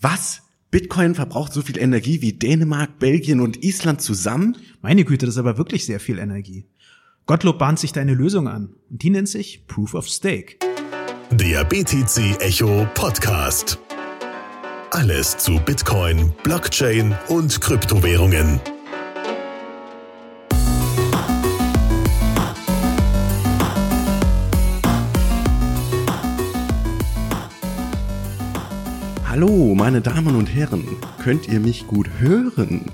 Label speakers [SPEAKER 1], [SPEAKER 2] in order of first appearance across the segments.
[SPEAKER 1] Was? Bitcoin verbraucht so viel Energie wie Dänemark, Belgien und Island zusammen?
[SPEAKER 2] Meine Güte, das ist aber wirklich sehr viel Energie. Gottlob bahnt sich da eine Lösung an. Und die nennt sich Proof of Stake.
[SPEAKER 3] Der BTC Echo Podcast. Alles zu Bitcoin, Blockchain und Kryptowährungen.
[SPEAKER 1] Hallo, meine Damen und Herren. Könnt ihr mich gut hören?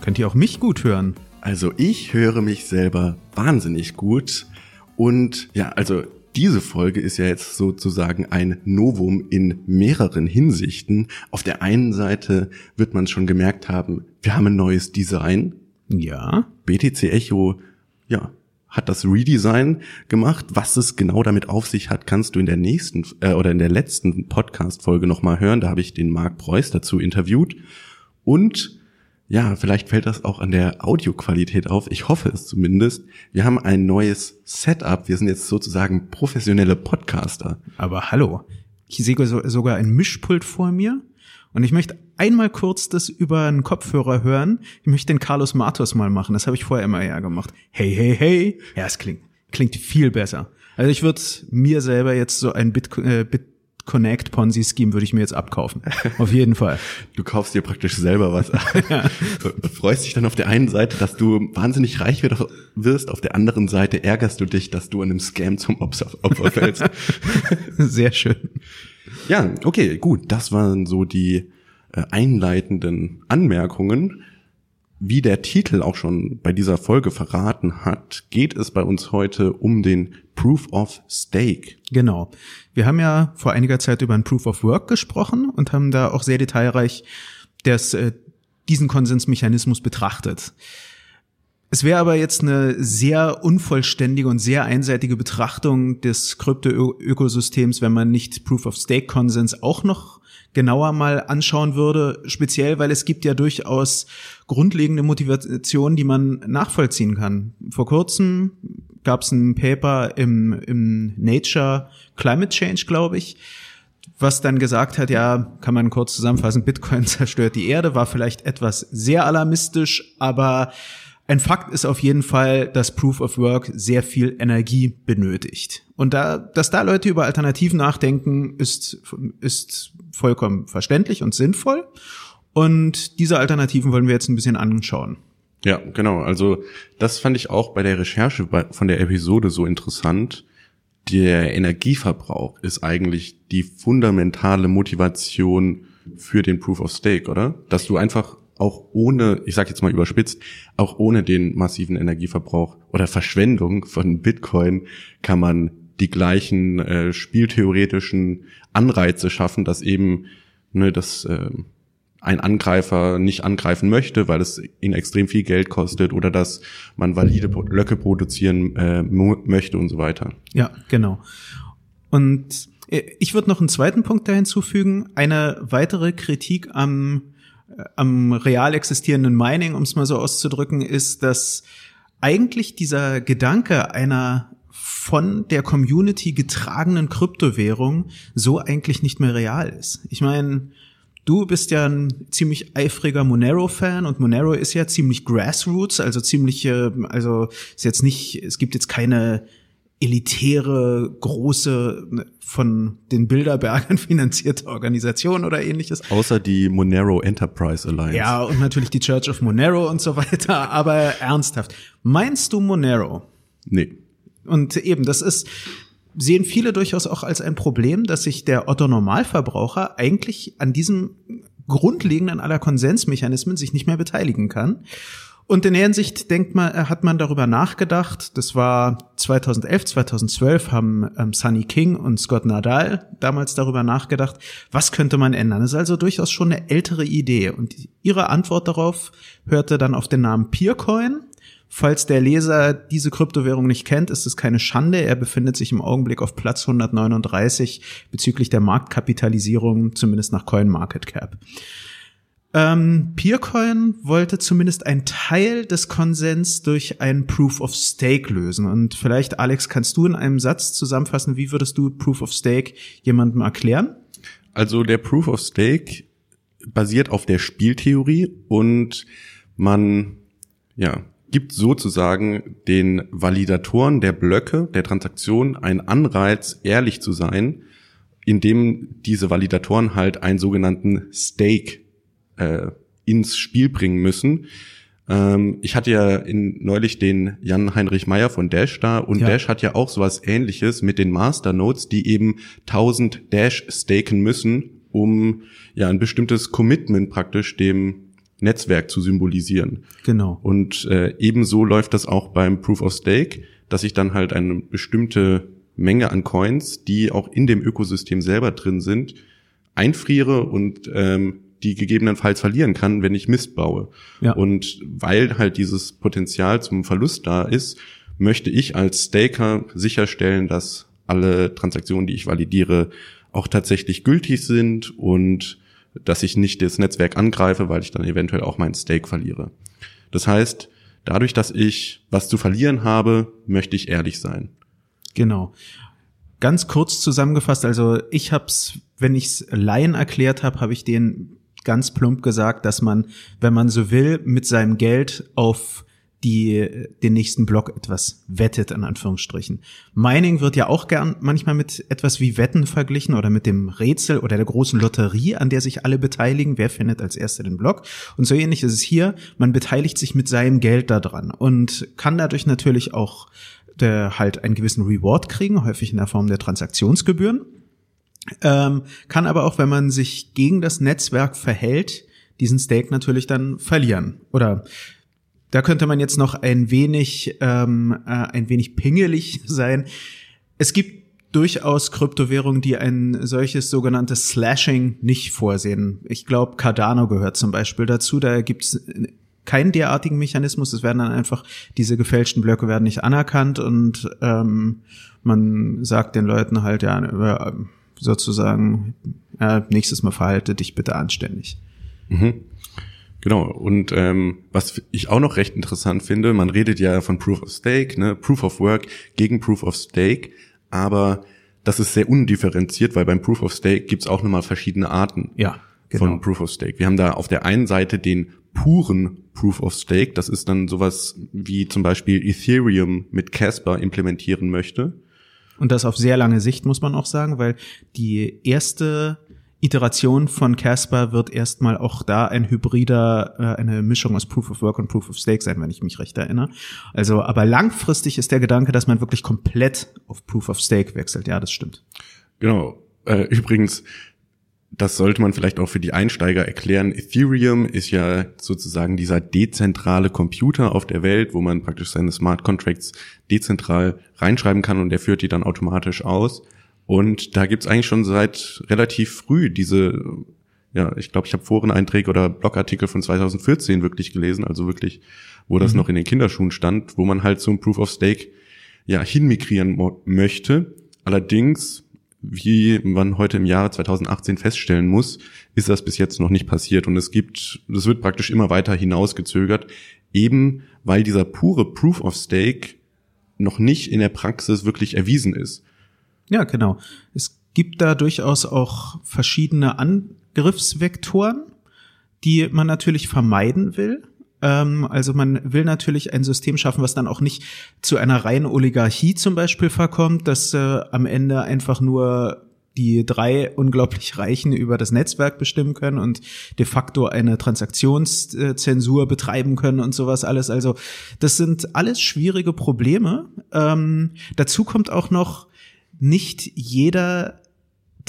[SPEAKER 2] Könnt ihr auch mich gut hören?
[SPEAKER 1] Also ich höre mich selber wahnsinnig gut. Und ja, also diese Folge ist ja jetzt sozusagen ein Novum in mehreren Hinsichten. Auf der einen Seite wird man schon gemerkt haben, wir haben ein neues Design.
[SPEAKER 2] Ja.
[SPEAKER 1] BTC Echo, ja, hat das Redesign gemacht. Was es genau damit auf sich hat, kannst du in der nächsten äh, oder in der letzten Podcast-Folge nochmal hören. Da habe ich den Marc Preuß dazu interviewt. Und ja, vielleicht fällt das auch an der Audioqualität auf. Ich hoffe es zumindest. Wir haben ein neues Setup. Wir sind jetzt sozusagen professionelle Podcaster.
[SPEAKER 2] Aber hallo. Ich sehe sogar ein Mischpult vor mir und ich möchte einmal kurz das über einen Kopfhörer hören. Ich möchte den Carlos Matos mal machen. Das habe ich vorher immer ja gemacht. Hey, hey, hey. Ja, es klingt, klingt viel besser. Also ich würde mir selber jetzt so ein Bit, äh, Bit Connect Ponzi Scheme würde ich mir jetzt abkaufen. Auf jeden Fall.
[SPEAKER 1] Du kaufst dir praktisch selber was. ja. Freust dich dann auf der einen Seite, dass du wahnsinnig reich wirst, auf der anderen Seite ärgerst du dich, dass du an einem Scam zum Opfer, Opfer fällst.
[SPEAKER 2] Sehr schön.
[SPEAKER 1] Ja, okay, gut. Das waren so die äh, einleitenden Anmerkungen. Wie der Titel auch schon bei dieser Folge verraten hat, geht es bei uns heute um den Proof of Stake.
[SPEAKER 2] Genau. Wir haben ja vor einiger Zeit über ein Proof of Work gesprochen und haben da auch sehr detailreich das, äh, diesen Konsensmechanismus betrachtet. Es wäre aber jetzt eine sehr unvollständige und sehr einseitige Betrachtung des Krypto-Ökosystems, wenn man nicht Proof of Stake Konsens auch noch genauer mal anschauen würde, speziell weil es gibt ja durchaus grundlegende Motivationen, die man nachvollziehen kann. Vor kurzem gab es ein Paper im, im Nature Climate Change, glaube ich, was dann gesagt hat, ja, kann man kurz zusammenfassen, Bitcoin zerstört die Erde, war vielleicht etwas sehr alarmistisch, aber ein Fakt ist auf jeden Fall, dass Proof of Work sehr viel Energie benötigt. Und da, dass da Leute über Alternativen nachdenken, ist, ist vollkommen verständlich und sinnvoll. Und diese Alternativen wollen wir jetzt ein bisschen anschauen.
[SPEAKER 1] Ja, genau. Also das fand ich auch bei der Recherche von der Episode so interessant. Der Energieverbrauch ist eigentlich die fundamentale Motivation für den Proof of Stake, oder? Dass du einfach auch ohne, ich sage jetzt mal überspitzt, auch ohne den massiven Energieverbrauch oder Verschwendung von Bitcoin kann man die gleichen äh, spieltheoretischen Anreize schaffen, dass eben ne, dass äh, ein Angreifer nicht angreifen möchte, weil es ihn extrem viel Geld kostet oder dass man valide Blöcke produzieren äh, möchte und so weiter.
[SPEAKER 2] Ja, genau. Und äh, ich würde noch einen zweiten Punkt da hinzufügen. Eine weitere Kritik am am real existierenden Mining, um es mal so auszudrücken, ist, dass eigentlich dieser Gedanke einer von der Community getragenen Kryptowährung so eigentlich nicht mehr real ist. Ich meine, du bist ja ein ziemlich eifriger Monero-Fan und Monero ist ja ziemlich Grassroots, also ziemlich, also ist jetzt nicht, es gibt jetzt keine elitäre, große, ne, von den Bilderbergern finanzierte Organisation oder ähnliches.
[SPEAKER 1] Außer die Monero Enterprise Alliance.
[SPEAKER 2] Ja, und natürlich die Church of Monero und so weiter. Aber ernsthaft, meinst du Monero?
[SPEAKER 1] Nee.
[SPEAKER 2] Und eben, das ist, sehen viele durchaus auch als ein Problem, dass sich der Otto Normalverbraucher eigentlich an diesem grundlegenden aller Konsensmechanismen sich nicht mehr beteiligen kann. Und in der Hinsicht denkt man, äh, hat man darüber nachgedacht. Das war 2011, 2012 haben ähm, Sunny King und Scott Nadal damals darüber nachgedacht, was könnte man ändern. Das ist also durchaus schon eine ältere Idee. Und ihre Antwort darauf hörte dann auf den Namen Peercoin. Falls der Leser diese Kryptowährung nicht kennt, ist es keine Schande. Er befindet sich im Augenblick auf Platz 139 bezüglich der Marktkapitalisierung, zumindest nach CoinMarketCap. Ähm, Peercoin wollte zumindest einen Teil des Konsens durch ein Proof of Stake lösen. Und vielleicht, Alex, kannst du in einem Satz zusammenfassen, wie würdest du Proof of Stake jemandem erklären?
[SPEAKER 1] also der Proof of Stake basiert auf der Spieltheorie und man ja, gibt sozusagen den Validatoren der Blöcke, der Transaktion einen Anreiz, ehrlich zu sein, indem diese Validatoren halt einen sogenannten Stake äh, ins Spiel bringen müssen. Ähm, ich hatte ja in, neulich den Jan-Heinrich Meyer von Dash da und ja. Dash hat ja auch sowas ähnliches mit den Masternodes, die eben 1000 Dash staken müssen, um ja ein bestimmtes Commitment praktisch dem Netzwerk zu symbolisieren.
[SPEAKER 2] Genau.
[SPEAKER 1] Und äh, ebenso läuft das auch beim Proof of Stake, dass ich dann halt eine bestimmte Menge an Coins, die auch in dem Ökosystem selber drin sind, einfriere und ähm, die gegebenenfalls verlieren kann, wenn ich Mist baue. Ja. Und weil halt dieses Potenzial zum Verlust da ist, möchte ich als Staker sicherstellen, dass alle Transaktionen, die ich validiere, auch tatsächlich gültig sind und dass ich nicht das Netzwerk angreife, weil ich dann eventuell auch meinen Stake verliere. Das heißt, dadurch, dass ich was zu verlieren habe, möchte ich ehrlich sein.
[SPEAKER 2] Genau. Ganz kurz zusammengefasst, also ich hab's, wenn ich's Laien erklärt habe, habe ich den ganz plump gesagt, dass man, wenn man so will, mit seinem Geld auf die den nächsten Block etwas wettet, in Anführungsstrichen. Mining wird ja auch gern manchmal mit etwas wie Wetten verglichen oder mit dem Rätsel oder der großen Lotterie, an der sich alle beteiligen. Wer findet als erster den Block? Und so ähnlich ist es hier. Man beteiligt sich mit seinem Geld daran und kann dadurch natürlich auch der halt einen gewissen Reward kriegen, häufig in der Form der Transaktionsgebühren. Ähm, kann aber auch, wenn man sich gegen das Netzwerk verhält, diesen Stake natürlich dann verlieren. Oder da könnte man jetzt noch ein wenig, ähm, äh, ein wenig pingelig sein. Es gibt durchaus Kryptowährungen, die ein solches sogenanntes Slashing nicht vorsehen. Ich glaube, Cardano gehört zum Beispiel dazu. Da gibt's keinen derartigen Mechanismus. Es werden dann einfach, diese gefälschten Blöcke werden nicht anerkannt und ähm, man sagt den Leuten halt, ja, sozusagen, äh, nächstes Mal verhalte dich bitte anständig.
[SPEAKER 1] Mhm. Genau, und ähm, was ich auch noch recht interessant finde, man redet ja von Proof of Stake, ne, Proof of Work gegen Proof of Stake, aber das ist sehr undifferenziert, weil beim Proof of Stake gibt's auch nochmal verschiedene Arten
[SPEAKER 2] ja,
[SPEAKER 1] genau. von Proof of Stake. Wir haben da auf der einen Seite den puren Proof of Stake, das ist dann sowas wie zum Beispiel Ethereum mit Casper implementieren möchte.
[SPEAKER 2] Und das auf sehr lange Sicht, muss man auch sagen, weil die erste Iteration von Casper wird erstmal auch da ein hybrider, äh, eine Mischung aus Proof of Work und Proof of Stake sein, wenn ich mich recht erinnere. Also, aber langfristig ist der Gedanke, dass man wirklich komplett auf Proof of Stake wechselt. Ja, das stimmt.
[SPEAKER 1] Genau. Äh, übrigens, das sollte man vielleicht auch für die Einsteiger erklären. Ethereum ist ja sozusagen dieser dezentrale Computer auf der Welt, wo man praktisch seine Smart Contracts dezentral reinschreiben kann und der führt die dann automatisch aus. Und da gibt's eigentlich schon seit relativ früh diese, ja, ich glaube, ich habe Foreneinträge oder Blogartikel von 2014 wirklich gelesen, also wirklich, wo das mhm. noch in den Kinderschuhen stand, wo man halt zum Proof of Stake ja hinmigrieren möchte. Allerdings, wie man heute im Jahre 2018 feststellen muss, ist das bis jetzt noch nicht passiert und es gibt, das wird praktisch immer weiter hinausgezögert, eben weil dieser pure Proof of Stake noch nicht in der Praxis wirklich erwiesen ist.
[SPEAKER 2] Ja, genau. Es gibt da durchaus auch verschiedene Angriffsvektoren, die man natürlich vermeiden will. Ähm, also man will natürlich ein System schaffen, was dann auch nicht zu einer reinen Oligarchie zum Beispiel verkommt, dass äh, am Ende einfach nur die drei unglaublich Reichen über das Netzwerk bestimmen können und de facto eine Transaktionszensur betreiben können und sowas alles. Also das sind alles schwierige Probleme. Ähm, dazu kommt auch noch, nicht jeder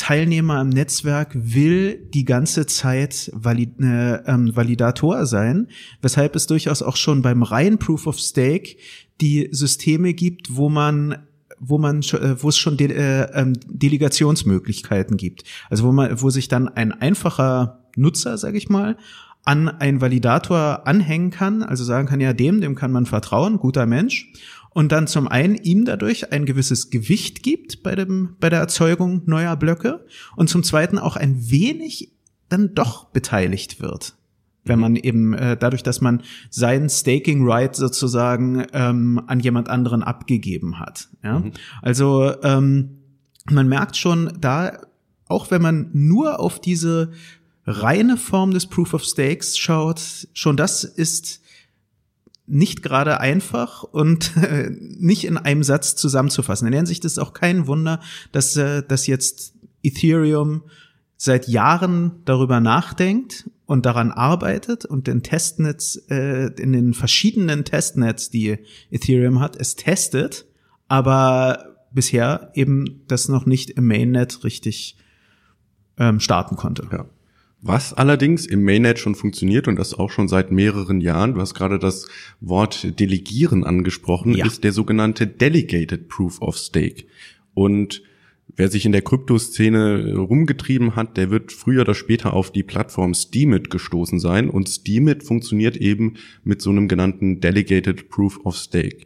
[SPEAKER 2] Teilnehmer im Netzwerk will die ganze Zeit Valid äh, ähm, Validator sein, weshalb es durchaus auch schon beim reinen Proof of Stake die Systeme gibt, wo man wo man äh, wo es schon De äh, ähm, Delegationsmöglichkeiten gibt. Also wo man wo sich dann ein einfacher Nutzer, sage ich mal, an einen Validator anhängen kann, also sagen kann, ja, dem, dem kann man vertrauen, guter Mensch und dann zum einen ihm dadurch ein gewisses Gewicht gibt bei dem bei der Erzeugung neuer Blöcke und zum zweiten auch ein wenig dann doch beteiligt wird wenn mhm. man eben äh, dadurch, dass man seinen Staking Right sozusagen ähm, an jemand anderen abgegeben hat. Ja? Mhm. Also ähm, man merkt schon, da auch wenn man nur auf diese reine Form des Proof of Stakes schaut, schon das ist nicht gerade einfach und äh, nicht in einem Satz zusammenzufassen. In der Hinsicht ist es auch kein Wunder, dass, äh, dass jetzt Ethereum seit Jahren darüber nachdenkt und daran arbeitet und den Testnetz, äh, in den verschiedenen Testnets, die Ethereum hat, es testet, aber bisher eben das noch nicht im Mainnet richtig ähm, starten konnte.
[SPEAKER 1] Ja. Was allerdings im Mainnet schon funktioniert und das auch schon seit mehreren Jahren, du hast gerade das Wort Delegieren angesprochen, ja. ist der sogenannte Delegated Proof of Stake. Und wer sich in der Kryptoszene rumgetrieben hat, der wird früher oder später auf die Plattform Steemit gestoßen sein. Und Steemit funktioniert eben mit so einem genannten Delegated Proof of Stake.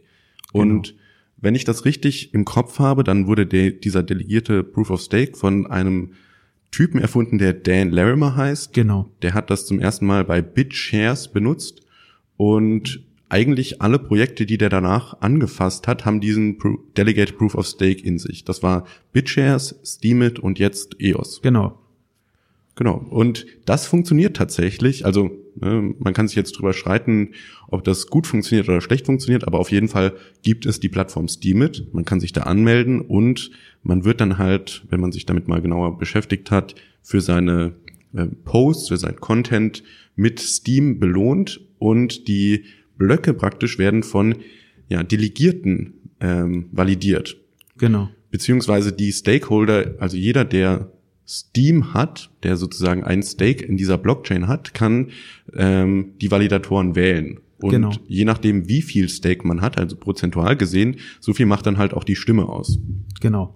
[SPEAKER 1] Und genau. wenn ich das richtig im Kopf habe, dann wurde der, dieser delegierte Proof of Stake von einem Typen erfunden, der Dan Larimer heißt.
[SPEAKER 2] Genau.
[SPEAKER 1] Der hat das zum ersten Mal bei BitShares benutzt und eigentlich alle Projekte, die der danach angefasst hat, haben diesen Delegate Proof of Stake in sich. Das war BitShares, Steemit und jetzt EOS.
[SPEAKER 2] Genau.
[SPEAKER 1] Genau. Und das funktioniert tatsächlich. Also ne, man kann sich jetzt drüber streiten, ob das gut funktioniert oder schlecht funktioniert, aber auf jeden Fall gibt es die Plattform Steemit. Man kann sich da anmelden und man wird dann halt, wenn man sich damit mal genauer beschäftigt hat, für seine äh, Posts, für sein Content mit Steam belohnt und die Blöcke praktisch werden von ja, Delegierten ähm, validiert.
[SPEAKER 2] Genau.
[SPEAKER 1] Beziehungsweise die Stakeholder, also jeder, der Steam hat, der sozusagen ein Stake in dieser Blockchain hat, kann ähm, die Validatoren wählen. Und genau. je nachdem, wie viel Stake man hat, also prozentual gesehen, so viel macht dann halt auch die Stimme aus.
[SPEAKER 2] Genau.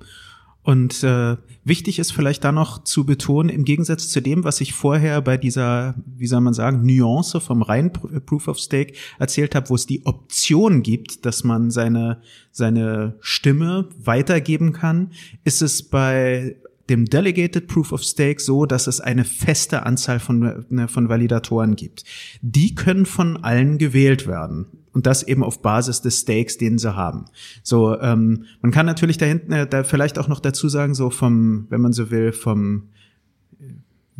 [SPEAKER 2] Und äh, wichtig ist vielleicht da noch zu betonen, im Gegensatz zu dem, was ich vorher bei dieser, wie soll man sagen, Nuance vom reinen Proof of Stake erzählt habe, wo es die Option gibt, dass man seine, seine Stimme weitergeben kann, ist es bei dem Delegated Proof of Stake so, dass es eine feste Anzahl von, ne, von Validatoren gibt. Die können von allen gewählt werden. Und das eben auf Basis des Stakes, den sie haben. So, ähm, man kann natürlich da hinten äh, da vielleicht auch noch dazu sagen, so vom, wenn man so will, vom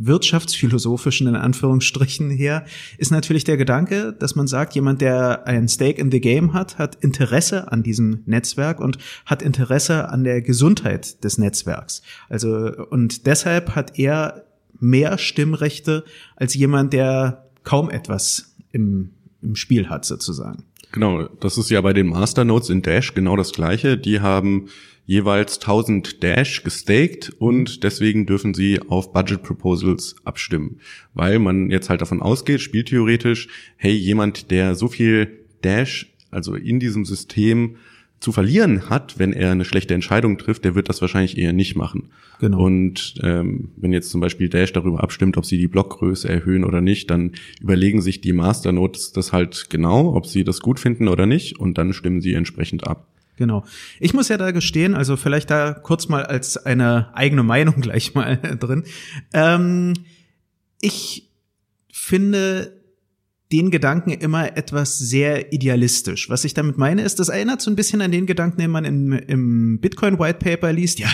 [SPEAKER 2] wirtschaftsphilosophischen in Anführungsstrichen her, ist natürlich der Gedanke, dass man sagt, jemand, der ein Stake in the Game hat, hat Interesse an diesem Netzwerk und hat Interesse an der Gesundheit des Netzwerks. Also, und deshalb hat er mehr Stimmrechte als jemand, der kaum etwas im, im Spiel hat, sozusagen.
[SPEAKER 1] Genau, das ist ja bei den Masternodes in Dash genau das gleiche. Die haben jeweils 1000 Dash gestaked und deswegen dürfen sie auf Budget Proposals abstimmen, weil man jetzt halt davon ausgeht, spieltheoretisch, hey, jemand, der so viel Dash, also in diesem System zu verlieren hat, wenn er eine schlechte Entscheidung trifft, der wird das wahrscheinlich eher nicht machen. Genau. Und ähm, wenn jetzt zum Beispiel Dash darüber abstimmt, ob sie die Blockgröße erhöhen oder nicht, dann überlegen sich die Masternodes das halt genau, ob sie das gut finden oder nicht, und dann stimmen sie entsprechend ab.
[SPEAKER 2] Genau. Ich muss ja da gestehen, also vielleicht da kurz mal als eine eigene Meinung gleich mal drin. Ähm, ich finde den Gedanken immer etwas sehr idealistisch. Was ich damit meine, ist, das erinnert so ein bisschen an den Gedanken, den man im, im Bitcoin White Paper liest. Ja,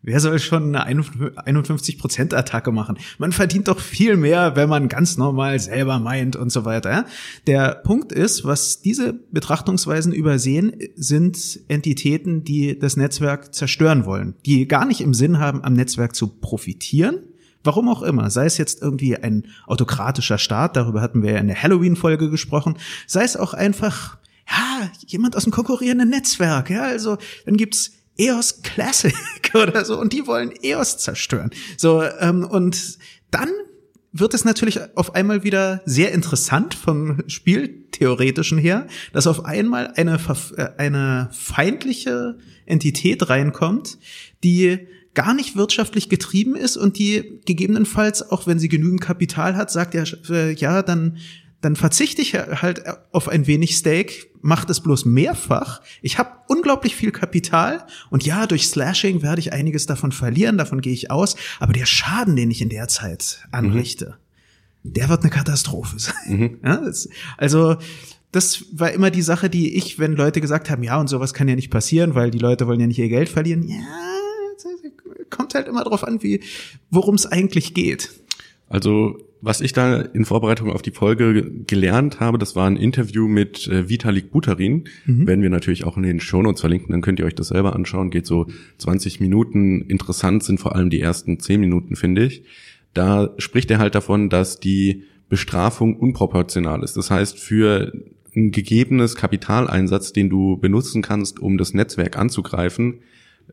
[SPEAKER 2] Wer soll schon eine 51%-Attacke machen? Man verdient doch viel mehr, wenn man ganz normal selber meint und so weiter. Der Punkt ist, was diese Betrachtungsweisen übersehen, sind Entitäten, die das Netzwerk zerstören wollen, die gar nicht im Sinn haben, am Netzwerk zu profitieren, Warum auch immer, sei es jetzt irgendwie ein autokratischer Staat, darüber hatten wir ja in der Halloween-Folge gesprochen, sei es auch einfach, ja, jemand aus dem konkurrierenden Netzwerk, ja, also dann gibt's EOS Classic oder so und die wollen EOS zerstören. So, ähm, und dann wird es natürlich auf einmal wieder sehr interessant vom Spieltheoretischen her, dass auf einmal eine, äh, eine feindliche Entität reinkommt, die gar nicht wirtschaftlich getrieben ist und die gegebenenfalls, auch wenn sie genügend Kapital hat, sagt ja, äh, ja, dann dann verzichte ich halt auf ein wenig Steak, mache das bloß mehrfach. Ich habe unglaublich viel Kapital und ja, durch Slashing werde ich einiges davon verlieren, davon gehe ich aus, aber der Schaden, den ich in der Zeit anrichte, mhm. der wird eine Katastrophe sein. Mhm. Ja, das, also das war immer die Sache, die ich, wenn Leute gesagt haben, ja, und sowas kann ja nicht passieren, weil die Leute wollen ja nicht ihr Geld verlieren. Ja, kommt halt immer drauf an, wie, worum es eigentlich geht.
[SPEAKER 1] Also was ich da in Vorbereitung auf die Folge gelernt habe, das war ein Interview mit äh, Vitalik Buterin. Mhm. Werden wir natürlich auch in den Shownotes verlinken, dann könnt ihr euch das selber anschauen. Geht so 20 Minuten. Interessant sind vor allem die ersten 10 Minuten, finde ich. Da spricht er halt davon, dass die Bestrafung unproportional ist. Das heißt, für ein gegebenes Kapitaleinsatz, den du benutzen kannst, um das Netzwerk anzugreifen,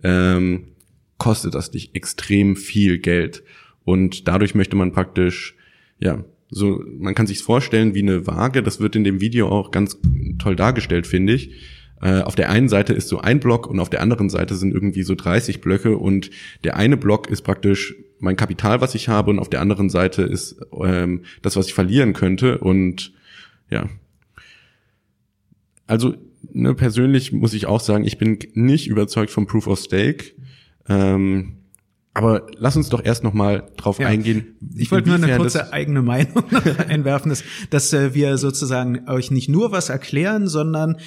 [SPEAKER 1] ähm, kostet das dich extrem viel Geld. Und dadurch möchte man praktisch ja, so, man kann sich vorstellen wie eine Waage. Das wird in dem Video auch ganz toll dargestellt, finde ich. Äh, auf der einen Seite ist so ein Block und auf der anderen Seite sind irgendwie so 30 Blöcke und der eine Block ist praktisch mein Kapital, was ich habe und auf der anderen Seite ist ähm, das, was ich verlieren könnte und ja. Also ne, persönlich muss ich auch sagen, ich bin nicht überzeugt vom Proof of Stake. Ähm, aber lass uns doch erst noch mal drauf ja. eingehen.
[SPEAKER 2] Ich wollte nur eine kurze eigene Meinung einwerfen, dass, dass äh, wir sozusagen euch nicht nur was erklären, sondern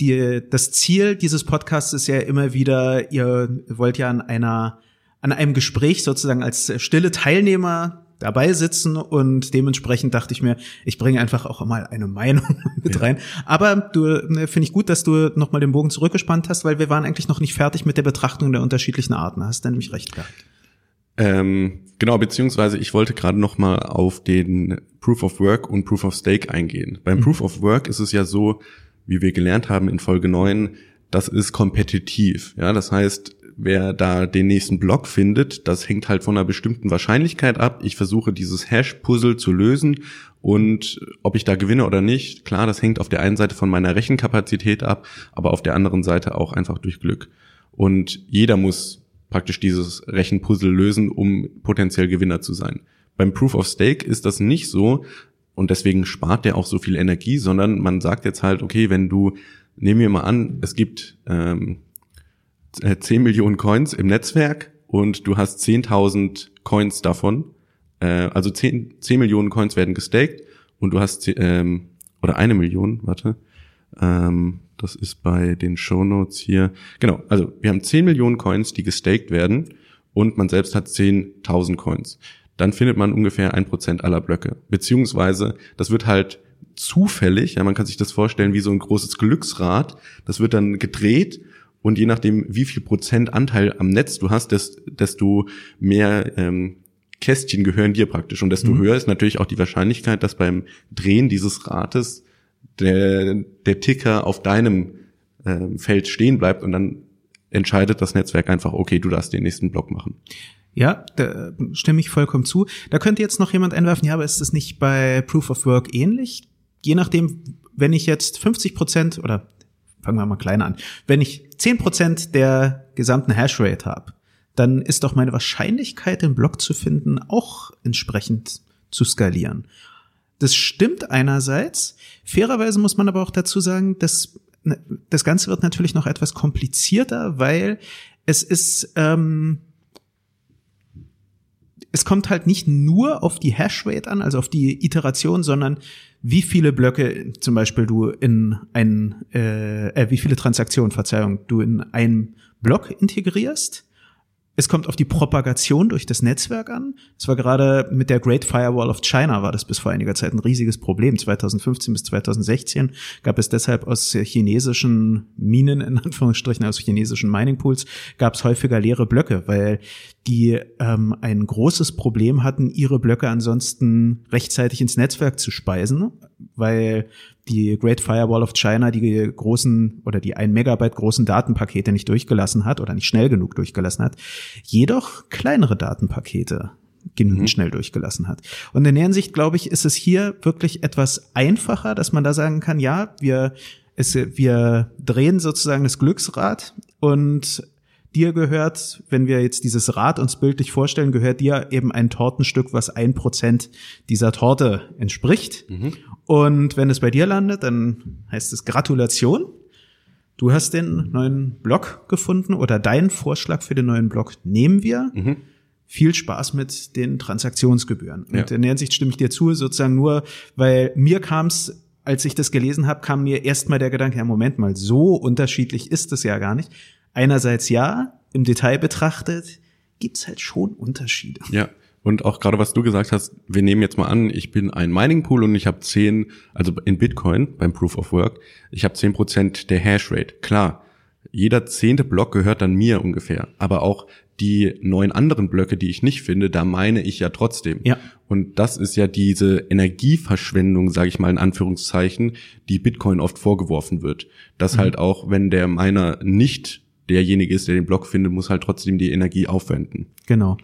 [SPEAKER 2] die, das Ziel dieses Podcasts ist ja immer wieder, ihr wollt ja an einer, an einem Gespräch sozusagen als stille Teilnehmer dabei sitzen und dementsprechend dachte ich mir, ich bringe einfach auch mal eine Meinung mit ja. rein. Aber du ne, finde ich gut, dass du nochmal den Bogen zurückgespannt hast, weil wir waren eigentlich noch nicht fertig mit der Betrachtung der unterschiedlichen Arten. Hast du nämlich recht gehabt.
[SPEAKER 1] Ähm, genau, beziehungsweise ich wollte gerade noch mal auf den Proof of Work und Proof of Stake eingehen. Beim mhm. Proof of Work ist es ja so, wie wir gelernt haben in Folge 9, das ist kompetitiv. Ja, das heißt, wer da den nächsten Block findet, das hängt halt von einer bestimmten Wahrscheinlichkeit ab. Ich versuche dieses Hash-Puzzle zu lösen und ob ich da gewinne oder nicht, klar, das hängt auf der einen Seite von meiner Rechenkapazität ab, aber auf der anderen Seite auch einfach durch Glück. Und jeder muss praktisch dieses Rechenpuzzle lösen, um potenziell Gewinner zu sein. Beim Proof of Stake ist das nicht so und deswegen spart der auch so viel Energie, sondern man sagt jetzt halt, okay, wenn du, nehmen wir mal an, es gibt ähm, 10 Millionen Coins im Netzwerk und du hast 10.000 Coins davon, äh, also 10, 10 Millionen Coins werden gestaked und du hast, ähm, oder eine Million, warte, ähm, das ist bei den Shownotes hier. Genau, also wir haben 10 Millionen Coins, die gestaked werden und man selbst hat 10.000 Coins. Dann findet man ungefähr ein Prozent aller Blöcke. Beziehungsweise, das wird halt zufällig, ja, man kann sich das vorstellen wie so ein großes Glücksrad, das wird dann gedreht und je nachdem, wie viel Prozent Anteil am Netz du hast, desto mehr ähm, Kästchen gehören dir praktisch und desto mhm. höher ist natürlich auch die Wahrscheinlichkeit, dass beim Drehen dieses Rates der, der Ticker auf deinem äh, Feld stehen bleibt und dann entscheidet das Netzwerk einfach, okay, du darfst den nächsten Block machen.
[SPEAKER 2] Ja, da stimme ich vollkommen zu. Da könnte jetzt noch jemand einwerfen, ja, aber ist das nicht bei Proof of Work ähnlich? Je nachdem, wenn ich jetzt 50 Prozent oder fangen wir mal klein an, wenn ich 10 Prozent der gesamten Hashrate habe, dann ist doch meine Wahrscheinlichkeit, den Block zu finden, auch entsprechend zu skalieren. Das stimmt einerseits. Fairerweise muss man aber auch dazu sagen, dass ne, das Ganze wird natürlich noch etwas komplizierter, weil es ist, ähm, es kommt halt nicht nur auf die Hashrate an, also auf die Iteration, sondern wie viele Blöcke zum Beispiel du in ein, äh, äh, wie viele Transaktionen, Verzeihung, du in einen Block integrierst es kommt auf die Propagation durch das Netzwerk an. Es war gerade mit der Great Firewall of China war das bis vor einiger Zeit ein riesiges Problem. 2015 bis 2016 gab es deshalb aus chinesischen Minen, in Anführungsstrichen, aus chinesischen Mining Pools, gab es häufiger leere Blöcke, weil die ähm, ein großes Problem hatten, ihre Blöcke ansonsten rechtzeitig ins Netzwerk zu speisen, weil die Great Firewall of China die großen oder die ein Megabyte großen Datenpakete nicht durchgelassen hat oder nicht schnell genug durchgelassen hat, jedoch kleinere Datenpakete genügend mhm. schnell durchgelassen hat. Und in der Hinsicht, glaube ich, ist es hier wirklich etwas einfacher, dass man da sagen kann, ja, wir, es, wir drehen sozusagen das Glücksrad und dir gehört, wenn wir jetzt dieses Rad uns bildlich vorstellen, gehört dir eben ein Tortenstück, was ein Prozent dieser Torte entspricht. Mhm. Und wenn es bei dir landet, dann heißt es Gratulation. Du hast den neuen Blog gefunden oder deinen Vorschlag für den neuen Blog nehmen wir. Mhm. Viel Spaß mit den Transaktionsgebühren. Ja. Und in der Hinsicht stimme ich dir zu, sozusagen nur, weil mir kam es, als ich das gelesen habe, kam mir erstmal der Gedanke, ja, Moment mal, so unterschiedlich ist es ja gar nicht. Einerseits ja, im Detail betrachtet, gibt's halt schon Unterschiede.
[SPEAKER 1] Ja. Und auch gerade was du gesagt hast, wir nehmen jetzt mal an, ich bin ein Mining Pool und ich habe zehn, also in Bitcoin beim Proof of Work, ich habe zehn Prozent der Hashrate. Klar, jeder zehnte Block gehört dann mir ungefähr. Aber auch die neun anderen Blöcke, die ich nicht finde, da meine ich ja trotzdem.
[SPEAKER 2] Ja.
[SPEAKER 1] Und das ist ja diese Energieverschwendung, sage ich mal in Anführungszeichen, die Bitcoin oft vorgeworfen wird. Dass mhm. halt auch, wenn der Miner nicht derjenige ist, der den Block findet, muss halt trotzdem die Energie aufwenden.
[SPEAKER 2] Genau.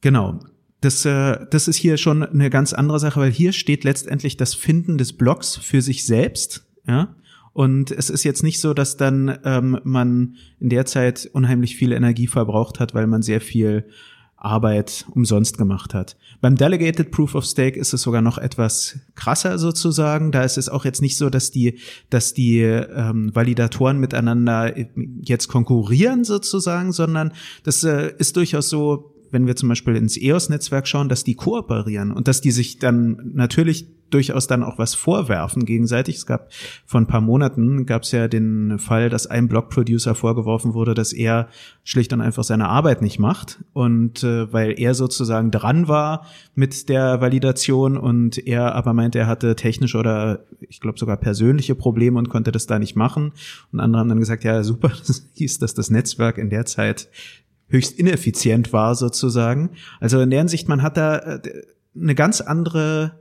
[SPEAKER 2] Genau. Das, äh, das ist hier schon eine ganz andere Sache, weil hier steht letztendlich das Finden des Blocks für sich selbst. Ja, und es ist jetzt nicht so, dass dann ähm, man in der Zeit unheimlich viel Energie verbraucht hat, weil man sehr viel Arbeit umsonst gemacht hat. Beim Delegated Proof of Stake ist es sogar noch etwas krasser sozusagen. Da ist es auch jetzt nicht so, dass die, dass die ähm, Validatoren miteinander jetzt konkurrieren sozusagen, sondern das äh, ist durchaus so, wenn wir zum Beispiel ins EOS-Netzwerk schauen, dass die kooperieren und dass die sich dann natürlich durchaus dann auch was vorwerfen gegenseitig. Es gab vor ein paar Monaten gab es ja den Fall, dass einem Blog-Producer vorgeworfen wurde, dass er schlicht und einfach seine Arbeit nicht macht und äh, weil er sozusagen dran war mit der Validation und er aber meinte, er hatte technische oder ich glaube sogar persönliche Probleme und konnte das da nicht machen. Und andere haben dann gesagt, ja super, das hieß, dass das Netzwerk in der Zeit höchst ineffizient war sozusagen. Also in der Hinsicht, man hat da äh, eine ganz andere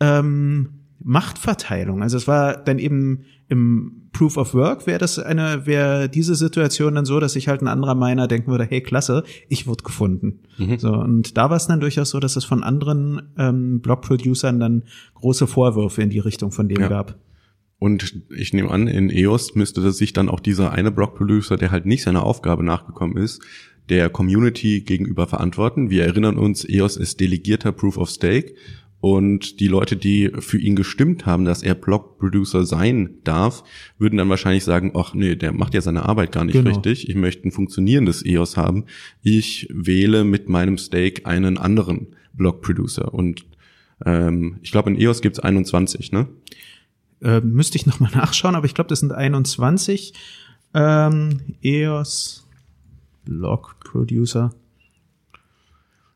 [SPEAKER 2] ähm, Machtverteilung. Also es war dann eben im Proof of Work wäre das eine, wäre diese Situation dann so, dass sich halt ein anderer Miner denken würde, hey, klasse, ich wurde gefunden. Mhm. So, und da war es dann durchaus so, dass es von anderen ähm, Blog-Producern dann große Vorwürfe in die Richtung von dem ja. gab.
[SPEAKER 1] Und ich nehme an, in EOS müsste sich dann auch dieser eine Blog-Producer, der halt nicht seiner Aufgabe nachgekommen ist, der Community gegenüber verantworten. Wir erinnern uns, EOS ist delegierter Proof of Stake und die Leute, die für ihn gestimmt haben, dass er Blog-Producer sein darf, würden dann wahrscheinlich sagen, ach nee, der macht ja seine Arbeit gar nicht genau. richtig. Ich möchte ein funktionierendes EOS haben. Ich wähle mit meinem Stake einen anderen Blog-Producer. Und ähm, ich glaube, in EOS gibt's 21, ne?
[SPEAKER 2] Äh, müsste ich nochmal nachschauen, aber ich glaube, das sind 21. Ähm, EOS Blog Producer.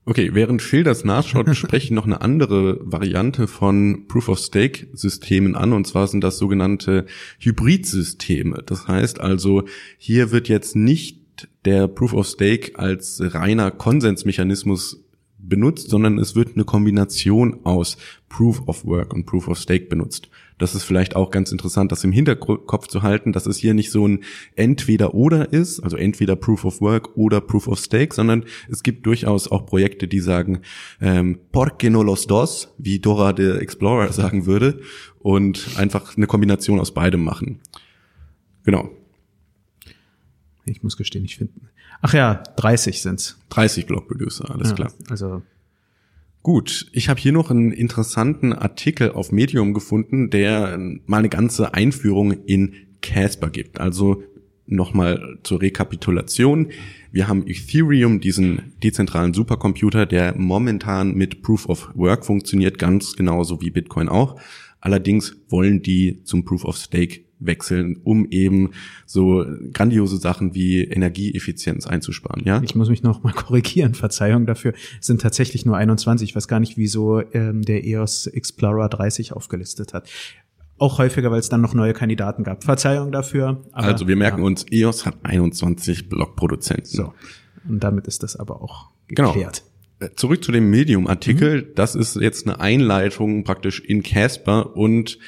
[SPEAKER 1] Okay, während Phil das nachschaut, spreche ich noch eine andere Variante von Proof of Stake Systemen an, und zwar sind das sogenannte Hybridsysteme. Das heißt also, hier wird jetzt nicht der Proof of Stake als reiner Konsensmechanismus benutzt, sondern es wird eine Kombination aus Proof of Work und Proof of Stake benutzt. Das ist vielleicht auch ganz interessant, das im Hinterkopf zu halten, dass es hier nicht so ein Entweder-Oder ist, also entweder Proof of Work oder Proof of Stake, sondern es gibt durchaus auch Projekte, die sagen, ähm, porque no los dos, wie Dora the Explorer sagen würde, und einfach eine Kombination aus beidem machen. Genau.
[SPEAKER 2] Ich muss gestehen, ich finde. Ach ja, 30 sind's.
[SPEAKER 1] 30 Block Producer, alles ja, klar.
[SPEAKER 2] Also
[SPEAKER 1] Gut, ich habe hier noch einen interessanten Artikel auf Medium gefunden, der mal eine ganze Einführung in Casper gibt. Also nochmal zur Rekapitulation. Wir haben Ethereum, diesen dezentralen Supercomputer, der momentan mit Proof of Work funktioniert, ganz genauso wie Bitcoin auch. Allerdings wollen die zum Proof of Stake wechseln, um eben so grandiose Sachen wie Energieeffizienz einzusparen. Ja,
[SPEAKER 2] ich muss mich noch mal korrigieren. Verzeihung dafür. Es sind tatsächlich nur 21. Ich weiß gar nicht, wieso ähm, der EOS Explorer 30 aufgelistet hat. Auch häufiger, weil es dann noch neue Kandidaten gab. Verzeihung dafür.
[SPEAKER 1] Aber, also wir merken ja. uns, EOS hat 21 Blockproduzenten.
[SPEAKER 2] So. Und damit ist das aber auch genau. geklärt.
[SPEAKER 1] Genau. Zurück zu dem Medium-Artikel. Mhm. Das ist jetzt eine Einleitung praktisch in Casper und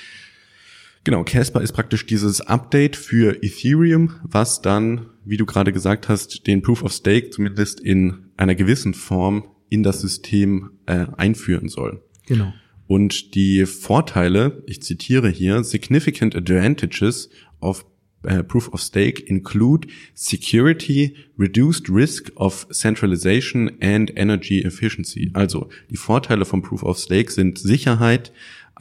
[SPEAKER 1] Genau, Casper ist praktisch dieses Update für Ethereum, was dann, wie du gerade gesagt hast, den Proof of Stake zumindest in einer gewissen Form in das System äh, einführen soll.
[SPEAKER 2] Genau.
[SPEAKER 1] Und die Vorteile, ich zitiere hier, significant advantages of uh, Proof of Stake include security, reduced risk of centralization and energy efficiency. Also die Vorteile von Proof of Stake sind Sicherheit,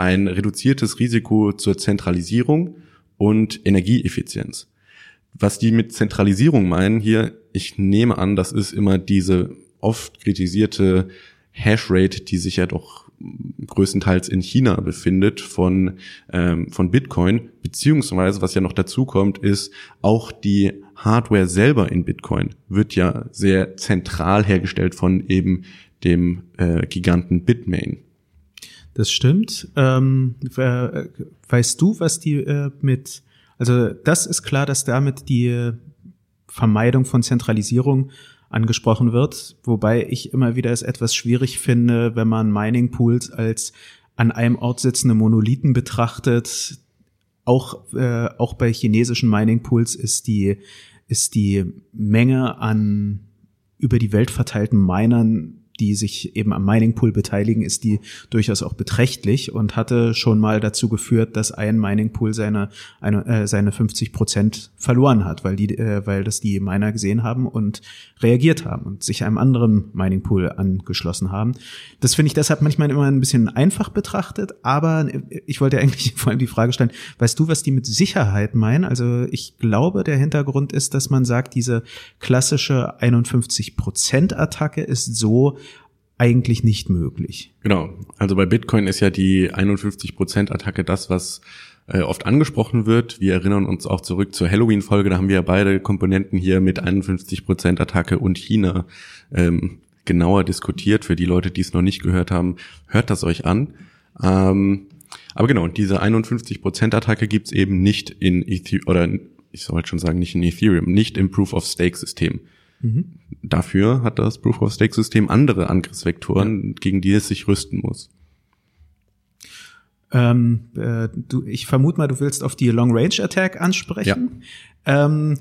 [SPEAKER 1] ein reduziertes Risiko zur Zentralisierung und Energieeffizienz. Was die mit Zentralisierung meinen hier, ich nehme an, das ist immer diese oft kritisierte Hashrate, die sich ja doch größtenteils in China befindet von, ähm, von Bitcoin, beziehungsweise was ja noch dazu kommt, ist auch die Hardware selber in Bitcoin wird ja sehr zentral hergestellt von eben dem äh, Giganten Bitmain.
[SPEAKER 2] Das stimmt. Ähm, weißt du, was die äh, mit, also das ist klar, dass damit die Vermeidung von Zentralisierung angesprochen wird, wobei ich immer wieder es etwas schwierig finde, wenn man Mining Pools als an einem Ort sitzende Monolithen betrachtet. Auch, äh, auch bei chinesischen Mining Pools ist die, ist die Menge an über die Welt verteilten Minern die sich eben am Mining Pool beteiligen, ist die durchaus auch beträchtlich und hatte schon mal dazu geführt, dass ein Mining Pool seine eine, äh, seine 50 Prozent verloren hat, weil die äh, weil das die Miner gesehen haben und reagiert haben und sich einem anderen Mining Pool angeschlossen haben. Das finde ich deshalb manchmal immer ein bisschen einfach betrachtet, aber ich wollte eigentlich vor allem die Frage stellen, weißt du, was die mit Sicherheit meinen? Also ich glaube, der Hintergrund ist, dass man sagt, diese klassische 51 Prozent Attacke ist so eigentlich nicht möglich.
[SPEAKER 1] Genau. Also bei Bitcoin ist ja die 51% Attacke das, was äh, oft angesprochen wird. Wir erinnern uns auch zurück zur Halloween-Folge, da haben wir ja beide Komponenten hier mit 51% Attacke und China ähm, genauer diskutiert. Für die Leute, die es noch nicht gehört haben, hört das euch an. Ähm, aber genau, diese 51% Attacke gibt's eben nicht in Ethereum, oder ich sollte schon sagen, nicht in Ethereum, nicht im Proof-of-Stake-System. Mhm. Dafür hat das Proof-of-Stake-System andere Angriffsvektoren, ja. gegen die es sich rüsten muss.
[SPEAKER 2] Ähm, äh, du, ich vermute mal, du willst auf die Long-Range-Attack ansprechen. Ja. Ähm,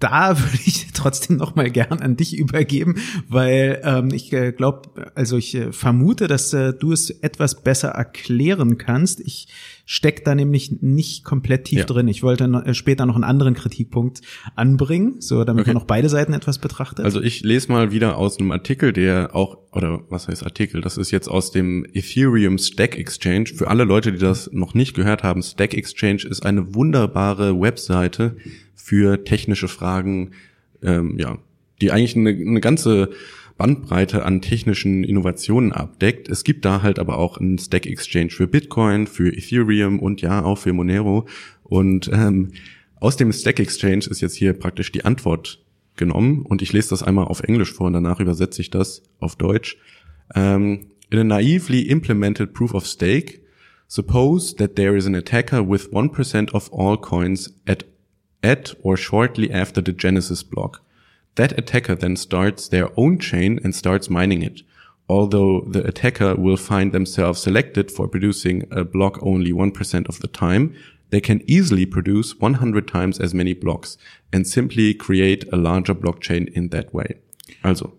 [SPEAKER 2] da würde ich trotzdem noch mal gern an dich übergeben, weil ähm, ich äh, glaube, also ich äh, vermute, dass äh, du es etwas besser erklären kannst. Ich steck da nämlich nicht komplett tief ja. drin. Ich wollte noch, äh, später noch einen anderen Kritikpunkt anbringen, so damit okay. man auch beide Seiten etwas betrachtet.
[SPEAKER 1] Also ich lese mal wieder aus einem Artikel, der auch oder was heißt Artikel? Das ist jetzt aus dem Ethereum Stack Exchange. Für alle Leute, die das noch nicht gehört haben, Stack Exchange ist eine wunderbare Webseite für technische Fragen, ähm, ja, die eigentlich eine, eine ganze Bandbreite an technischen Innovationen abdeckt. Es gibt da halt aber auch einen Stack Exchange für Bitcoin, für Ethereum und ja auch für Monero. Und ähm, aus dem Stack Exchange ist jetzt hier praktisch die Antwort genommen und ich lese das einmal auf Englisch vor und danach übersetze ich das auf Deutsch. Um, in a naively implemented proof of stake, suppose that there is an attacker with 1% of all coins at at or shortly after the Genesis block. That attacker then starts their own chain and starts mining it. Although the attacker will find themselves selected for producing a block only 1% of the time, they can easily produce 100 times as many blocks and simply create a larger blockchain in that way. Also,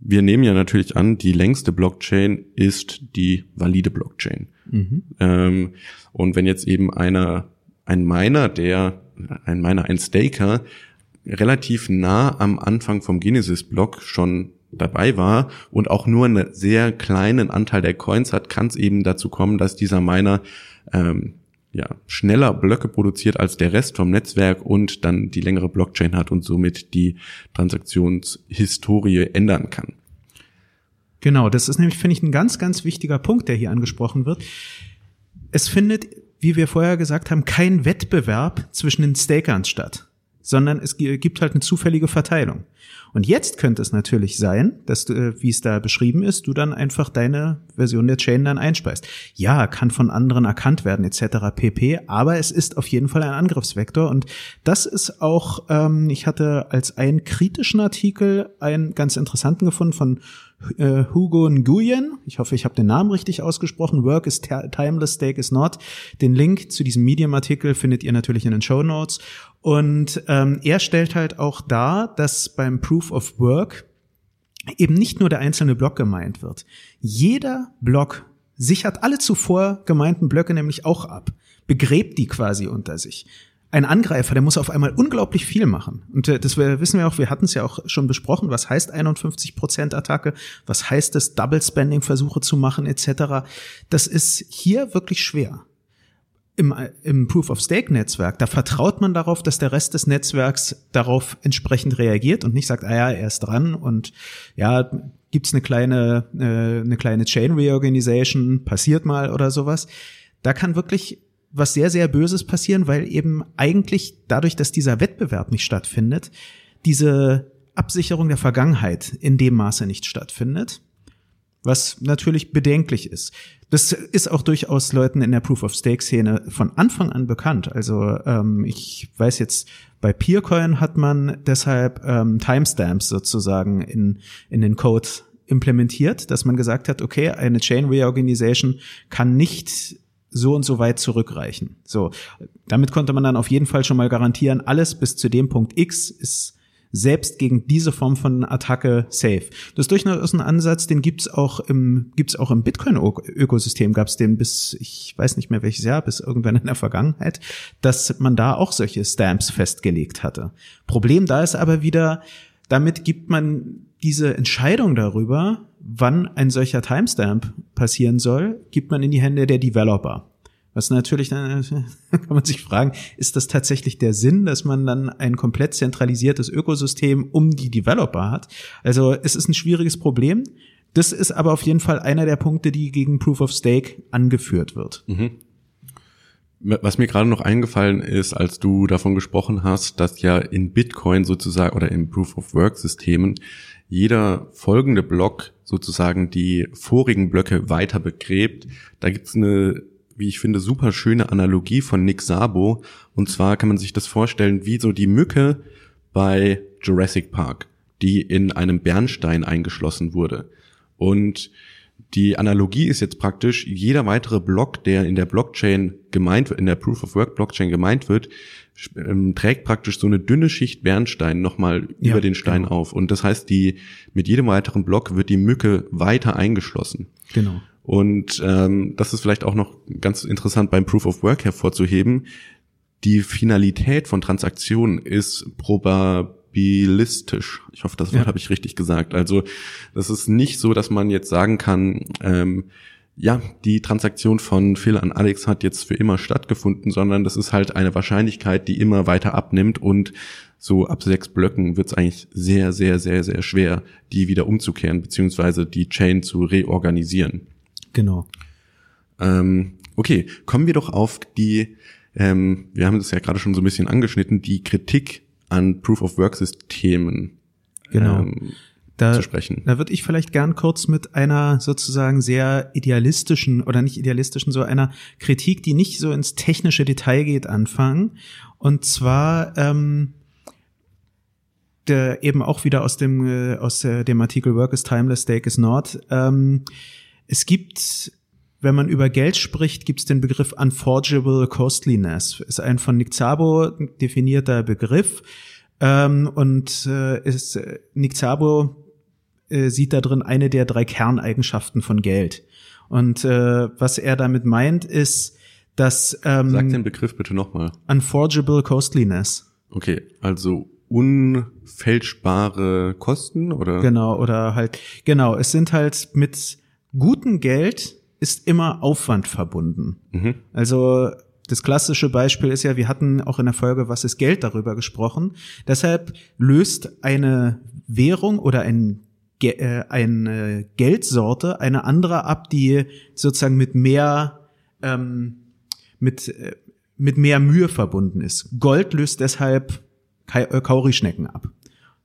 [SPEAKER 1] wir nehmen ja natürlich an, die längste Blockchain ist die valide Blockchain. Mhm. Ähm, und wenn jetzt eben einer, ein Miner, der ein Miner, ein Staker, relativ nah am Anfang vom Genesis-Block schon dabei war und auch nur einen sehr kleinen Anteil der Coins hat, kann es eben dazu kommen, dass dieser Miner ähm, ja, schneller Blöcke produziert als der Rest vom Netzwerk und dann die längere Blockchain hat und somit die Transaktionshistorie ändern kann.
[SPEAKER 2] Genau, das ist nämlich, finde ich, ein ganz, ganz wichtiger Punkt, der hier angesprochen wird. Es findet wie wir vorher gesagt haben, kein Wettbewerb zwischen den Stakern statt, sondern es gibt halt eine zufällige Verteilung. Und jetzt könnte es natürlich sein, dass du, äh, wie es da beschrieben ist, du dann einfach deine Version der Chain dann einspeist. Ja, kann von anderen erkannt werden etc. pp. Aber es ist auf jeden Fall ein Angriffsvektor und das ist auch, ähm, ich hatte als einen kritischen Artikel einen ganz interessanten gefunden von äh, Hugo Nguyen. Ich hoffe, ich habe den Namen richtig ausgesprochen. Work is timeless, stake is not. Den Link zu diesem Medium-Artikel findet ihr natürlich in den Show Notes. Und ähm, er stellt halt auch dar, dass beim Proof of Work eben nicht nur der einzelne Block gemeint wird. Jeder Block sichert alle zuvor gemeinten Blöcke nämlich auch ab, begräbt die quasi unter sich ein Angreifer, der muss auf einmal unglaublich viel machen. Und äh, das wissen wir auch, wir hatten es ja auch schon besprochen, was heißt 51% Attacke, was heißt es, Double Spending Versuche zu machen etc. Das ist hier wirklich schwer. Im, im Proof of Stake Netzwerk, da vertraut man darauf, dass der Rest des Netzwerks darauf entsprechend reagiert und nicht sagt, ah ja, er ist dran und ja, gibt's eine kleine, äh, eine kleine Chain Reorganization, passiert mal oder sowas. Da kann wirklich was sehr, sehr Böses passieren, weil eben eigentlich dadurch, dass dieser Wettbewerb nicht stattfindet, diese Absicherung der Vergangenheit in dem Maße nicht stattfindet, was natürlich bedenklich ist. Das ist auch durchaus Leuten in der Proof-of-Stake-Szene von Anfang an bekannt. Also ähm, ich weiß jetzt, bei Peercoin hat man deshalb ähm, Timestamps sozusagen in, in den Code implementiert, dass man gesagt hat, okay, eine Chain Reorganization kann nicht so und so weit zurückreichen. So, damit konnte man dann auf jeden Fall schon mal garantieren, alles bis zu dem Punkt X ist selbst gegen diese Form von Attacke safe. Das ist durchaus ein Ansatz, den gibt's auch im gibt's auch im Bitcoin-Ökosystem, gab's den bis ich weiß nicht mehr welches Jahr, bis irgendwann in der Vergangenheit, dass man da auch solche Stamps festgelegt hatte. Problem da ist aber wieder, damit gibt man diese Entscheidung darüber, wann ein solcher Timestamp passieren soll, gibt man in die Hände der Developer. Was natürlich dann kann man sich fragen, ist das tatsächlich der Sinn, dass man dann ein komplett zentralisiertes Ökosystem um die Developer hat? Also es ist ein schwieriges Problem. Das ist aber auf jeden Fall einer der Punkte, die gegen Proof of Stake angeführt wird. Mhm.
[SPEAKER 1] Was mir gerade noch eingefallen ist, als du davon gesprochen hast, dass ja in Bitcoin sozusagen oder in Proof of Work Systemen jeder folgende Block sozusagen die vorigen Blöcke weiter begräbt. Da gibt's eine wie ich finde, super schöne Analogie von Nick Sabo. Und zwar kann man sich das vorstellen, wie so die Mücke bei Jurassic Park, die in einem Bernstein eingeschlossen wurde. Und die Analogie ist jetzt praktisch, jeder weitere Block, der in der Blockchain gemeint wird, in der Proof of Work Blockchain gemeint wird, ähm, trägt praktisch so eine dünne Schicht Bernstein nochmal ja, über den Stein genau. auf. Und das heißt, die, mit jedem weiteren Block wird die Mücke weiter eingeschlossen.
[SPEAKER 2] Genau.
[SPEAKER 1] Und ähm, das ist vielleicht auch noch ganz interessant beim Proof of Work hervorzuheben. Die Finalität von Transaktionen ist probabilistisch. Ich hoffe, das Wort ja. habe ich richtig gesagt. Also das ist nicht so, dass man jetzt sagen kann, ähm, ja, die Transaktion von Phil an Alex hat jetzt für immer stattgefunden, sondern das ist halt eine Wahrscheinlichkeit, die immer weiter abnimmt und so ab sechs Blöcken wird es eigentlich sehr, sehr, sehr, sehr schwer, die wieder umzukehren, beziehungsweise die Chain zu reorganisieren.
[SPEAKER 2] Genau.
[SPEAKER 1] Ähm, okay, kommen wir doch auf die, ähm, wir haben das ja gerade schon so ein bisschen angeschnitten, die Kritik an Proof-of-Work-Systemen
[SPEAKER 2] genau. ähm, da, zu sprechen. Da würde ich vielleicht gern kurz mit einer sozusagen sehr idealistischen oder nicht idealistischen, so einer Kritik, die nicht so ins technische Detail geht, anfangen. Und zwar ähm, der eben auch wieder aus dem äh, aus der, dem Artikel Work is Timeless, Stake is Not. Ähm, es gibt, wenn man über Geld spricht, gibt es den Begriff Unforgeable Costliness. Ist ein von Nick Szabo definierter Begriff. Ähm, und äh, ist, Nick Szabo äh, sieht da drin eine der drei Kerneigenschaften von Geld. Und äh, was er damit meint, ist, dass
[SPEAKER 1] ähm, Sag den Begriff bitte nochmal.
[SPEAKER 2] Unforgeable Costliness.
[SPEAKER 1] Okay, also unfälschbare Kosten oder?
[SPEAKER 2] Genau, oder halt, genau, es sind halt mit guten Geld ist immer Aufwand verbunden. Mhm. Also das klassische Beispiel ist ja, wir hatten auch in der Folge Was ist Geld darüber gesprochen. Deshalb löst eine Währung oder ein äh, eine Geldsorte eine andere ab, die sozusagen mit mehr ähm, mit äh, mit mehr Mühe verbunden ist. Gold löst deshalb äh, Kaurischnecken ab.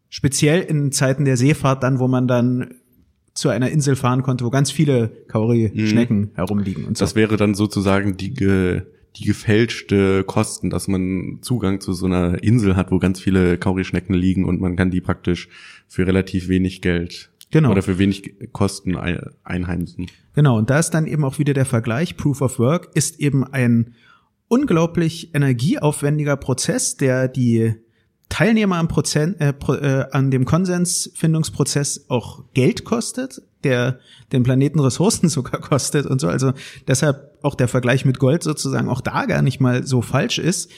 [SPEAKER 2] Speziell in Zeiten der Seefahrt dann, wo man dann zu einer Insel fahren konnte, wo ganz viele Kauri-Schnecken mhm. herumliegen und
[SPEAKER 1] so. Das wäre dann sozusagen die, ge, die gefälschte Kosten, dass man Zugang zu so einer Insel hat, wo ganz viele Kauri-Schnecken liegen und man kann die praktisch für relativ wenig Geld genau. oder für wenig Kosten einheimsen.
[SPEAKER 2] Genau, und da ist dann eben auch wieder der Vergleich. Proof of Work ist eben ein unglaublich energieaufwendiger Prozess, der die Teilnehmer am Prozent, äh, äh, an dem Konsensfindungsprozess auch Geld kostet, der den Planeten Ressourcen sogar kostet und so. Also deshalb auch der Vergleich mit Gold sozusagen auch da gar nicht mal so falsch ist.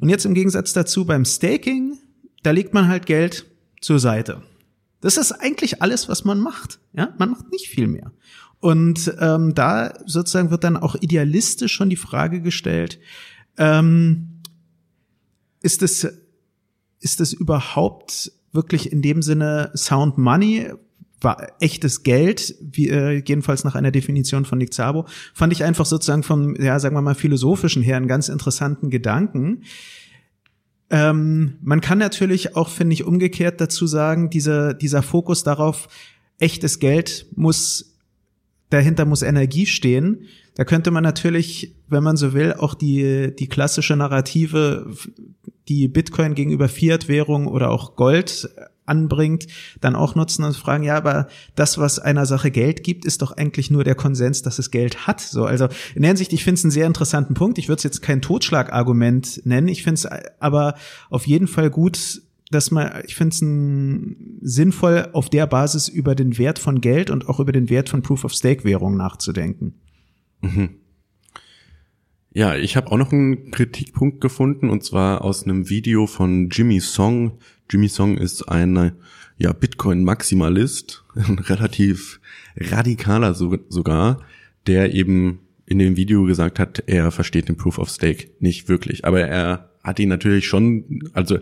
[SPEAKER 2] Und jetzt im Gegensatz dazu beim Staking, da legt man halt Geld zur Seite. Das ist eigentlich alles, was man macht. Ja, man macht nicht viel mehr. Und ähm, da sozusagen wird dann auch idealistisch schon die Frage gestellt: ähm, Ist es ist es überhaupt wirklich in dem Sinne Sound Money, war echtes Geld, wie, äh, jedenfalls nach einer Definition von Nick Szabo, fand ich einfach sozusagen vom, ja, sagen wir mal, philosophischen her einen ganz interessanten Gedanken. Ähm, man kann natürlich auch, finde ich, umgekehrt dazu sagen, dieser, dieser Fokus darauf, echtes Geld muss, dahinter muss Energie stehen. Da könnte man natürlich, wenn man so will, auch die, die klassische Narrative, die Bitcoin gegenüber Fiat-Währung oder auch Gold anbringt, dann auch nutzen und fragen, ja, aber das, was einer Sache Geld gibt, ist doch eigentlich nur der Konsens, dass es Geld hat. So, also in der Hinsicht, ich finde es einen sehr interessanten Punkt. Ich würde es jetzt kein Totschlagargument nennen. Ich finde es aber auf jeden Fall gut, dass man, ich finde es sinnvoll, auf der Basis über den Wert von Geld und auch über den Wert von Proof-of-Stake-Währung nachzudenken. Mhm.
[SPEAKER 1] Ja, ich habe auch noch einen Kritikpunkt gefunden und zwar aus einem Video von Jimmy Song. Jimmy Song ist ein ja, Bitcoin-Maximalist, relativ radikaler so, sogar, der eben in dem Video gesagt hat, er versteht den Proof of Stake nicht wirklich. Aber er hat ihn natürlich schon, also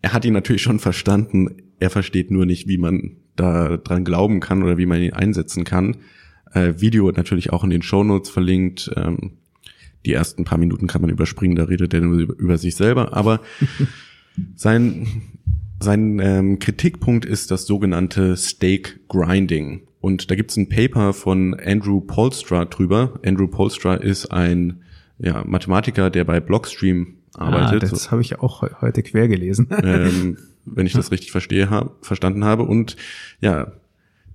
[SPEAKER 1] er hat ihn natürlich schon verstanden. Er versteht nur nicht, wie man da dran glauben kann oder wie man ihn einsetzen kann. Äh, Video natürlich auch in den Show Notes verlinkt. Ähm, die ersten paar Minuten kann man überspringen, da redet er nur über, sich selber. Aber sein, sein ähm, Kritikpunkt ist das sogenannte Stake Grinding. Und da gibt's ein Paper von Andrew Polstra drüber. Andrew Polstra ist ein ja, Mathematiker, der bei Blockstream arbeitet.
[SPEAKER 2] Ah, das habe ich auch heute quer gelesen.
[SPEAKER 1] ähm, wenn ich das richtig verstehe, hab, verstanden habe. Und ja,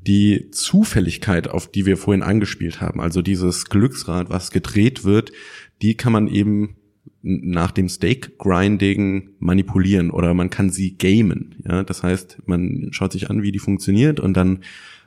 [SPEAKER 1] die Zufälligkeit, auf die wir vorhin angespielt haben, also dieses Glücksrad, was gedreht wird, die kann man eben nach dem Stake Grinding manipulieren oder man kann sie gamen. Ja, das heißt, man schaut sich an, wie die funktioniert und dann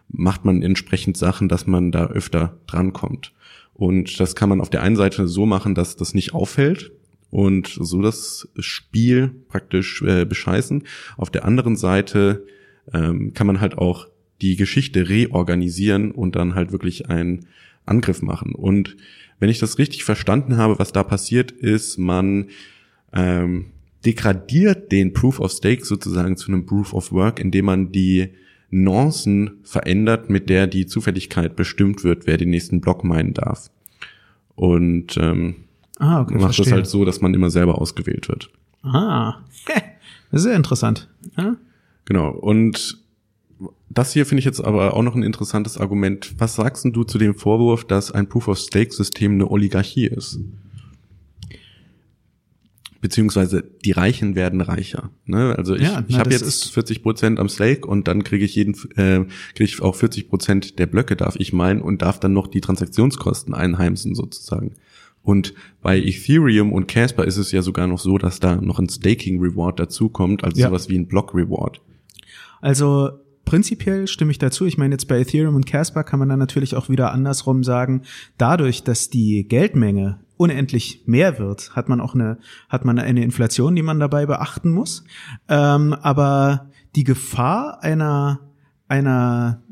[SPEAKER 1] macht man entsprechend Sachen, dass man da öfter drankommt. Und das kann man auf der einen Seite so machen, dass das nicht auffällt und so das Spiel praktisch äh, bescheißen. Auf der anderen Seite ähm, kann man halt auch die Geschichte reorganisieren und dann halt wirklich einen Angriff machen. Und wenn ich das richtig verstanden habe, was da passiert ist, man ähm, degradiert den Proof of Stake sozusagen zu einem Proof of Work, indem man die Nuancen verändert, mit der die Zufälligkeit bestimmt wird, wer den nächsten Block meinen darf. Und ähm, ah, okay, macht verstehe. das halt so, dass man immer selber ausgewählt wird.
[SPEAKER 2] Ah, das ist sehr interessant. Ja?
[SPEAKER 1] Genau. Und das hier finde ich jetzt aber auch noch ein interessantes Argument. Was sagst du zu dem Vorwurf, dass ein Proof-of-Stake-System eine Oligarchie ist? Beziehungsweise die Reichen werden reicher. Ne? Also ich, ja, ich habe jetzt 40 Prozent am Stake und dann kriege ich jeden, äh, kriege ich auch 40 Prozent der Blöcke, darf ich meinen, und darf dann noch die Transaktionskosten einheimsen sozusagen. Und bei Ethereum und Casper ist es ja sogar noch so, dass da noch ein Staking Reward dazukommt, also ja. sowas wie ein Block Reward.
[SPEAKER 2] Also Prinzipiell stimme ich dazu. Ich meine, jetzt bei Ethereum und Casper kann man dann natürlich auch wieder andersrum sagen, dadurch, dass die Geldmenge unendlich mehr wird, hat man auch eine, hat man eine Inflation, die man dabei beachten muss. Ähm, aber die Gefahr einer, einer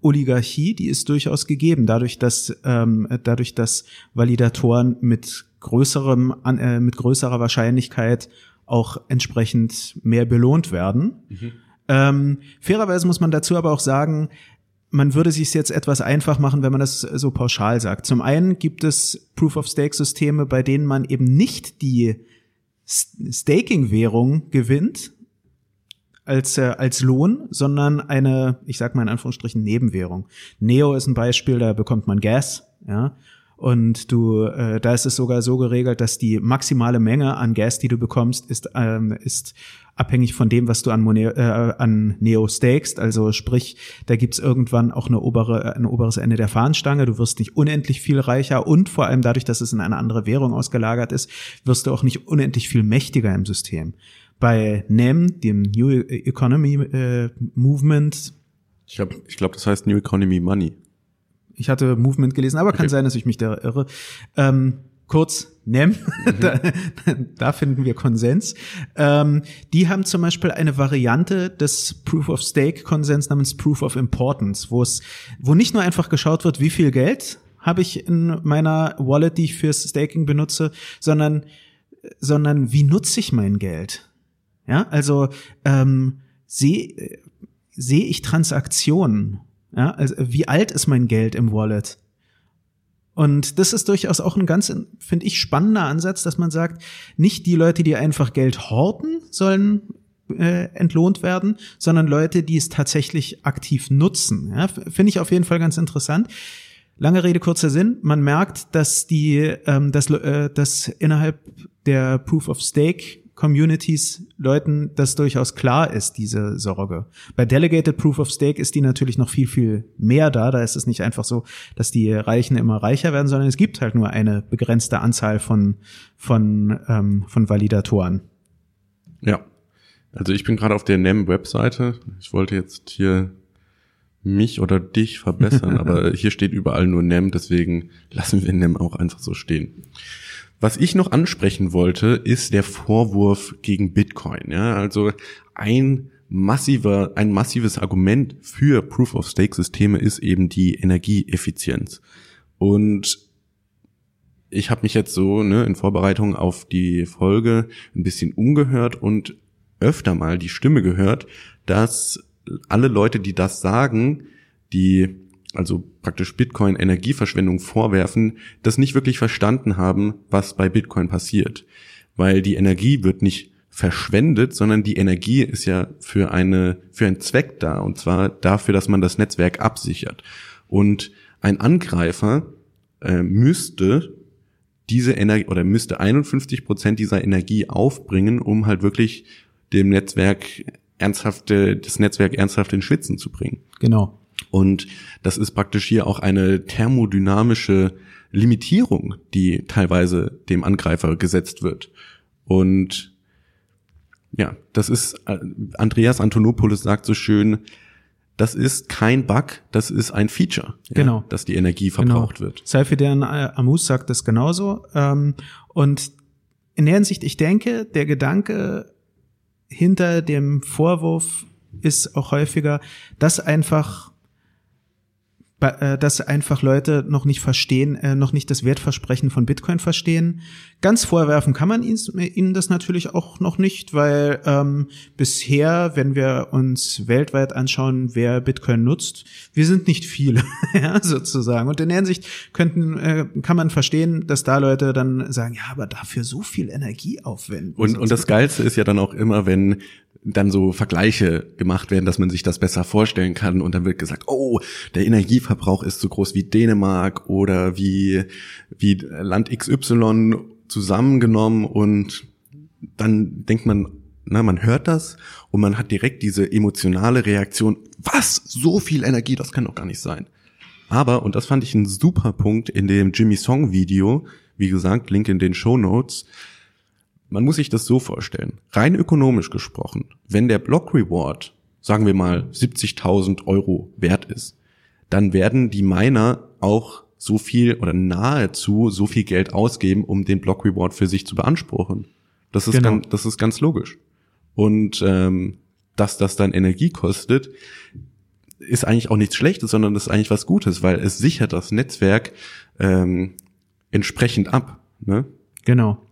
[SPEAKER 2] Oligarchie, die ist durchaus gegeben, dadurch, dass, ähm, dadurch, dass Validatoren mit größerem, äh, mit größerer Wahrscheinlichkeit auch entsprechend mehr belohnt werden. Mhm. Ähm, fairerweise muss man dazu aber auch sagen, man würde sich jetzt etwas einfach machen, wenn man das so pauschal sagt. Zum einen gibt es Proof-of-Stake-Systeme, bei denen man eben nicht die Staking-Währung gewinnt als, äh, als Lohn, sondern eine, ich sag mal in Anführungsstrichen, Nebenwährung. Neo ist ein Beispiel, da bekommt man Gas, ja. Und du, äh, da ist es sogar so geregelt, dass die maximale Menge an Gas, die du bekommst, ist, ähm, ist abhängig von dem, was du an, Moneo, äh, an Neo stakest. Also sprich, da gibt's irgendwann auch eine obere, ein oberes Ende der Fahnenstange. Du wirst nicht unendlich viel reicher und vor allem dadurch, dass es in eine andere Währung ausgelagert ist, wirst du auch nicht unendlich viel mächtiger im System. Bei NEM, dem New Economy äh, Movement,
[SPEAKER 1] ich glaube, ich glaub, das heißt New Economy Money.
[SPEAKER 2] Ich hatte Movement gelesen, aber okay. kann sein, dass ich mich da irre. Ähm, kurz NEM, mhm. da, da, finden wir Konsens. Ähm, die haben zum Beispiel eine Variante des Proof of Stake Konsens namens Proof of Importance, wo es, wo nicht nur einfach geschaut wird, wie viel Geld habe ich in meiner Wallet, die ich fürs Staking benutze, sondern, sondern wie nutze ich mein Geld? Ja, also ähm, sehe ich Transaktionen? Ja, also wie alt ist mein Geld im Wallet? Und das ist durchaus auch ein ganz, finde ich, spannender Ansatz, dass man sagt, nicht die Leute, die einfach Geld horten, sollen äh, entlohnt werden, sondern Leute, die es tatsächlich aktiv nutzen. Ja, finde ich auf jeden Fall ganz interessant. Lange Rede, kurzer Sinn. Man merkt, dass die, ähm, dass, äh, dass innerhalb der Proof of Stake Communities Leuten das durchaus klar ist, diese Sorge. Bei Delegated Proof of Stake ist die natürlich noch viel, viel mehr da. Da ist es nicht einfach so, dass die Reichen immer reicher werden, sondern es gibt halt nur eine begrenzte Anzahl von, von, ähm, von Validatoren.
[SPEAKER 1] Ja. Also ich bin gerade auf der NEM-Webseite. Ich wollte jetzt hier mich oder dich verbessern, aber hier steht überall nur NEM, deswegen lassen wir NEM auch einfach so stehen. Was ich noch ansprechen wollte, ist der Vorwurf gegen Bitcoin. Ja, also ein massiver, ein massives Argument für Proof of Stake Systeme ist eben die Energieeffizienz. Und ich habe mich jetzt so ne, in Vorbereitung auf die Folge ein bisschen umgehört und öfter mal die Stimme gehört, dass alle Leute, die das sagen, die also praktisch Bitcoin Energieverschwendung vorwerfen, das nicht wirklich verstanden haben, was bei Bitcoin passiert. Weil die Energie wird nicht verschwendet, sondern die Energie ist ja für eine, für einen Zweck da, und zwar dafür, dass man das Netzwerk absichert. Und ein Angreifer äh, müsste diese Energie oder müsste 51 Prozent dieser Energie aufbringen, um halt wirklich dem Netzwerk ernsthafte, das Netzwerk ernsthaft in Schwitzen zu bringen.
[SPEAKER 2] Genau.
[SPEAKER 1] Und das ist praktisch hier auch eine thermodynamische Limitierung, die teilweise dem Angreifer gesetzt wird. Und ja, das ist, äh, Andreas Antonopoulos sagt so schön, das ist kein Bug, das ist ein Feature,
[SPEAKER 2] genau.
[SPEAKER 1] Ja, dass die Energie verbraucht genau. wird.
[SPEAKER 2] Seifidan äh, Amus sagt das genauso. Ähm, und in der Hinsicht, ich denke, der Gedanke hinter dem Vorwurf ist auch häufiger, dass einfach dass einfach Leute noch nicht verstehen, äh, noch nicht das Wertversprechen von Bitcoin verstehen. Ganz vorwerfen kann man ihnen das natürlich auch noch nicht, weil ähm, bisher, wenn wir uns weltweit anschauen, wer Bitcoin nutzt, wir sind nicht viele, ja, sozusagen. Und in der Hinsicht könnten, äh, kann man verstehen, dass da Leute dann sagen, ja, aber dafür so viel Energie aufwenden.
[SPEAKER 1] Und, und das Geilste ist ja dann auch immer, wenn dann so Vergleiche gemacht werden, dass man sich das besser vorstellen kann und dann wird gesagt, oh, der Energieverbrauch ist so groß wie Dänemark oder wie, wie Land XY zusammengenommen und dann denkt man, na, man hört das und man hat direkt diese emotionale Reaktion, was, so viel Energie, das kann doch gar nicht sein. Aber, und das fand ich ein super Punkt in dem Jimmy Song Video, wie gesagt, Link in den Show Notes, man muss sich das so vorstellen. Rein ökonomisch gesprochen, wenn der Block Reward, sagen wir mal, 70.000 Euro wert ist, dann werden die Miner auch so viel oder nahezu so viel Geld ausgeben, um den Block Reward für sich zu beanspruchen. Das ist, genau. ganz, das ist ganz logisch. Und ähm, dass das dann Energie kostet, ist eigentlich auch nichts Schlechtes, sondern das ist eigentlich was Gutes, weil es sichert das Netzwerk ähm, entsprechend ab. Ne?
[SPEAKER 2] Genau.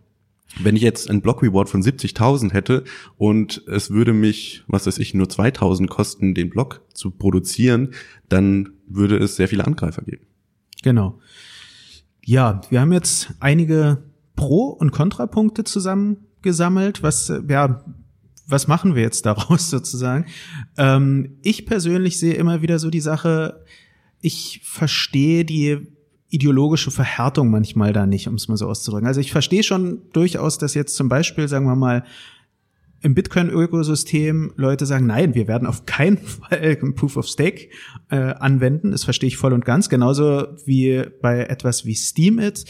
[SPEAKER 1] Wenn ich jetzt einen Block Reward von 70.000 hätte und es würde mich, was weiß ich, nur 2.000 kosten, den Block zu produzieren, dann würde es sehr viele Angreifer geben.
[SPEAKER 2] Genau. Ja, wir haben jetzt einige Pro- und Kontrapunkte zusammengesammelt. Was, ja, was machen wir jetzt daraus sozusagen? Ähm, ich persönlich sehe immer wieder so die Sache, ich verstehe die ideologische Verhärtung manchmal da nicht, um es mal so auszudrücken. Also ich verstehe schon durchaus, dass jetzt zum Beispiel, sagen wir mal, im Bitcoin-Ökosystem Leute sagen, nein, wir werden auf keinen Fall Proof of Stake äh, anwenden. Das verstehe ich voll und ganz. Genauso wie bei etwas wie Steemit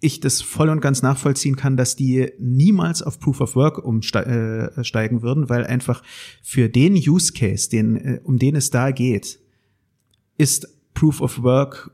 [SPEAKER 2] ich das voll und ganz nachvollziehen kann, dass die niemals auf Proof of Work umsteigen äh, würden, weil einfach für den Use Case, den, äh, um den es da geht, ist Proof of Work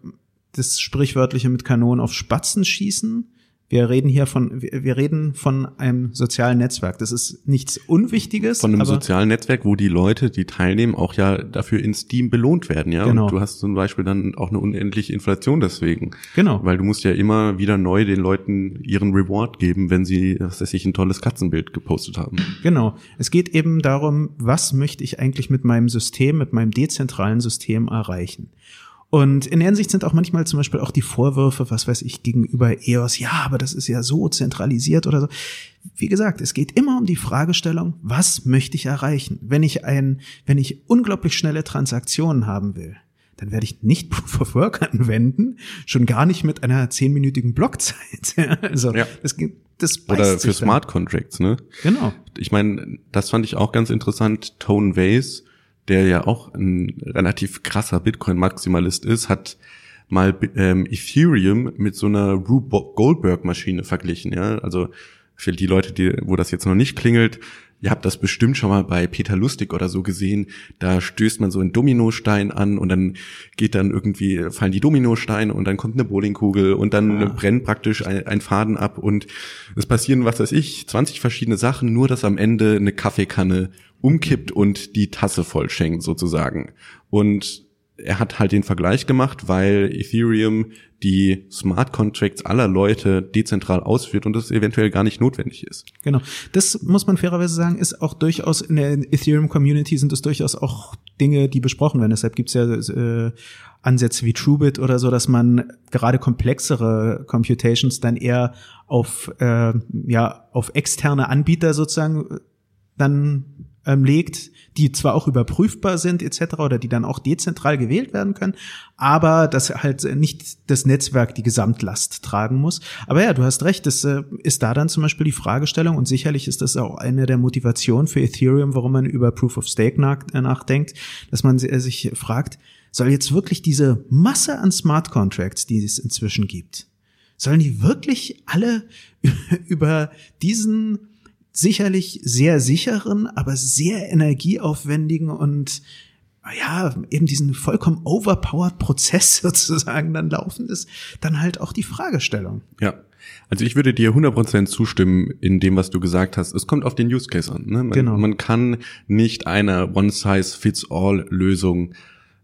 [SPEAKER 2] das sprichwörtliche mit Kanonen auf Spatzen schießen Wir reden hier von, wir reden von einem sozialen Netzwerk. Das ist nichts Unwichtiges.
[SPEAKER 1] Von einem sozialen Netzwerk, wo die Leute, die teilnehmen, auch ja dafür in Steam belohnt werden, ja.
[SPEAKER 2] Genau.
[SPEAKER 1] Und du hast zum Beispiel dann auch eine unendliche Inflation deswegen.
[SPEAKER 2] Genau.
[SPEAKER 1] Weil du musst ja immer wieder neu den Leuten ihren Reward geben, wenn sie, was weiß ich, ein tolles Katzenbild gepostet haben.
[SPEAKER 2] Genau. Es geht eben darum, was möchte ich eigentlich mit meinem System, mit meinem dezentralen System erreichen. Und in der Hinsicht sind auch manchmal zum Beispiel auch die Vorwürfe, was weiß ich, gegenüber EOS, ja, aber das ist ja so zentralisiert oder so. Wie gesagt, es geht immer um die Fragestellung, was möchte ich erreichen? Wenn ich ein, wenn ich unglaublich schnelle Transaktionen haben will, dann werde ich nicht Proof of Work anwenden, schon gar nicht mit einer zehnminütigen Blockzeit. also
[SPEAKER 1] Ja.
[SPEAKER 2] das, das
[SPEAKER 1] Oder für. Smart Contracts, ne?
[SPEAKER 2] Genau.
[SPEAKER 1] Ich meine, das fand ich auch ganz interessant. Tone Vase, der ja auch ein relativ krasser Bitcoin-Maximalist ist, hat mal ähm, Ethereum mit so einer Rube Goldberg-Maschine verglichen. Ja, also für die Leute, die, wo das jetzt noch nicht klingelt, ihr habt das bestimmt schon mal bei Peter Lustig oder so gesehen. Da stößt man so einen Dominostein an und dann geht dann irgendwie fallen die Dominosteine und dann kommt eine Bowlingkugel und dann brennt praktisch ein, ein Faden ab und es passieren, was weiß ich, 20 verschiedene Sachen, nur dass am Ende eine Kaffeekanne umkippt und die Tasse vollschenkt sozusagen. Und er hat halt den Vergleich gemacht, weil Ethereum die Smart Contracts aller Leute dezentral ausführt und das eventuell gar nicht notwendig ist.
[SPEAKER 2] Genau. Das muss man fairerweise sagen, ist auch durchaus in der Ethereum-Community sind es durchaus auch Dinge, die besprochen werden. Deshalb gibt's ja äh, Ansätze wie TrueBit oder so, dass man gerade komplexere Computations dann eher auf äh, ja auf externe Anbieter sozusagen dann ähm, legt, die zwar auch überprüfbar sind etc. oder die dann auch dezentral gewählt werden können, aber dass halt nicht das Netzwerk die Gesamtlast tragen muss. Aber ja, du hast recht, das äh, ist da dann zum Beispiel die Fragestellung und sicherlich ist das auch eine der Motivationen für Ethereum, warum man über Proof of Stake nach, äh, nachdenkt, dass man si- sich fragt, soll jetzt wirklich diese Masse an Smart Contracts, die es inzwischen gibt, sollen die wirklich alle über diesen sicherlich sehr sicheren, aber sehr energieaufwendigen und ja, eben diesen vollkommen overpowered Prozess sozusagen dann laufen ist, dann halt auch die Fragestellung.
[SPEAKER 1] Ja. Also ich würde dir 100% zustimmen in dem, was du gesagt hast. Es kommt auf den Use Case an. Ne? Man,
[SPEAKER 2] Genau.
[SPEAKER 1] man kann nicht eine One-Size-Fits-All-Lösung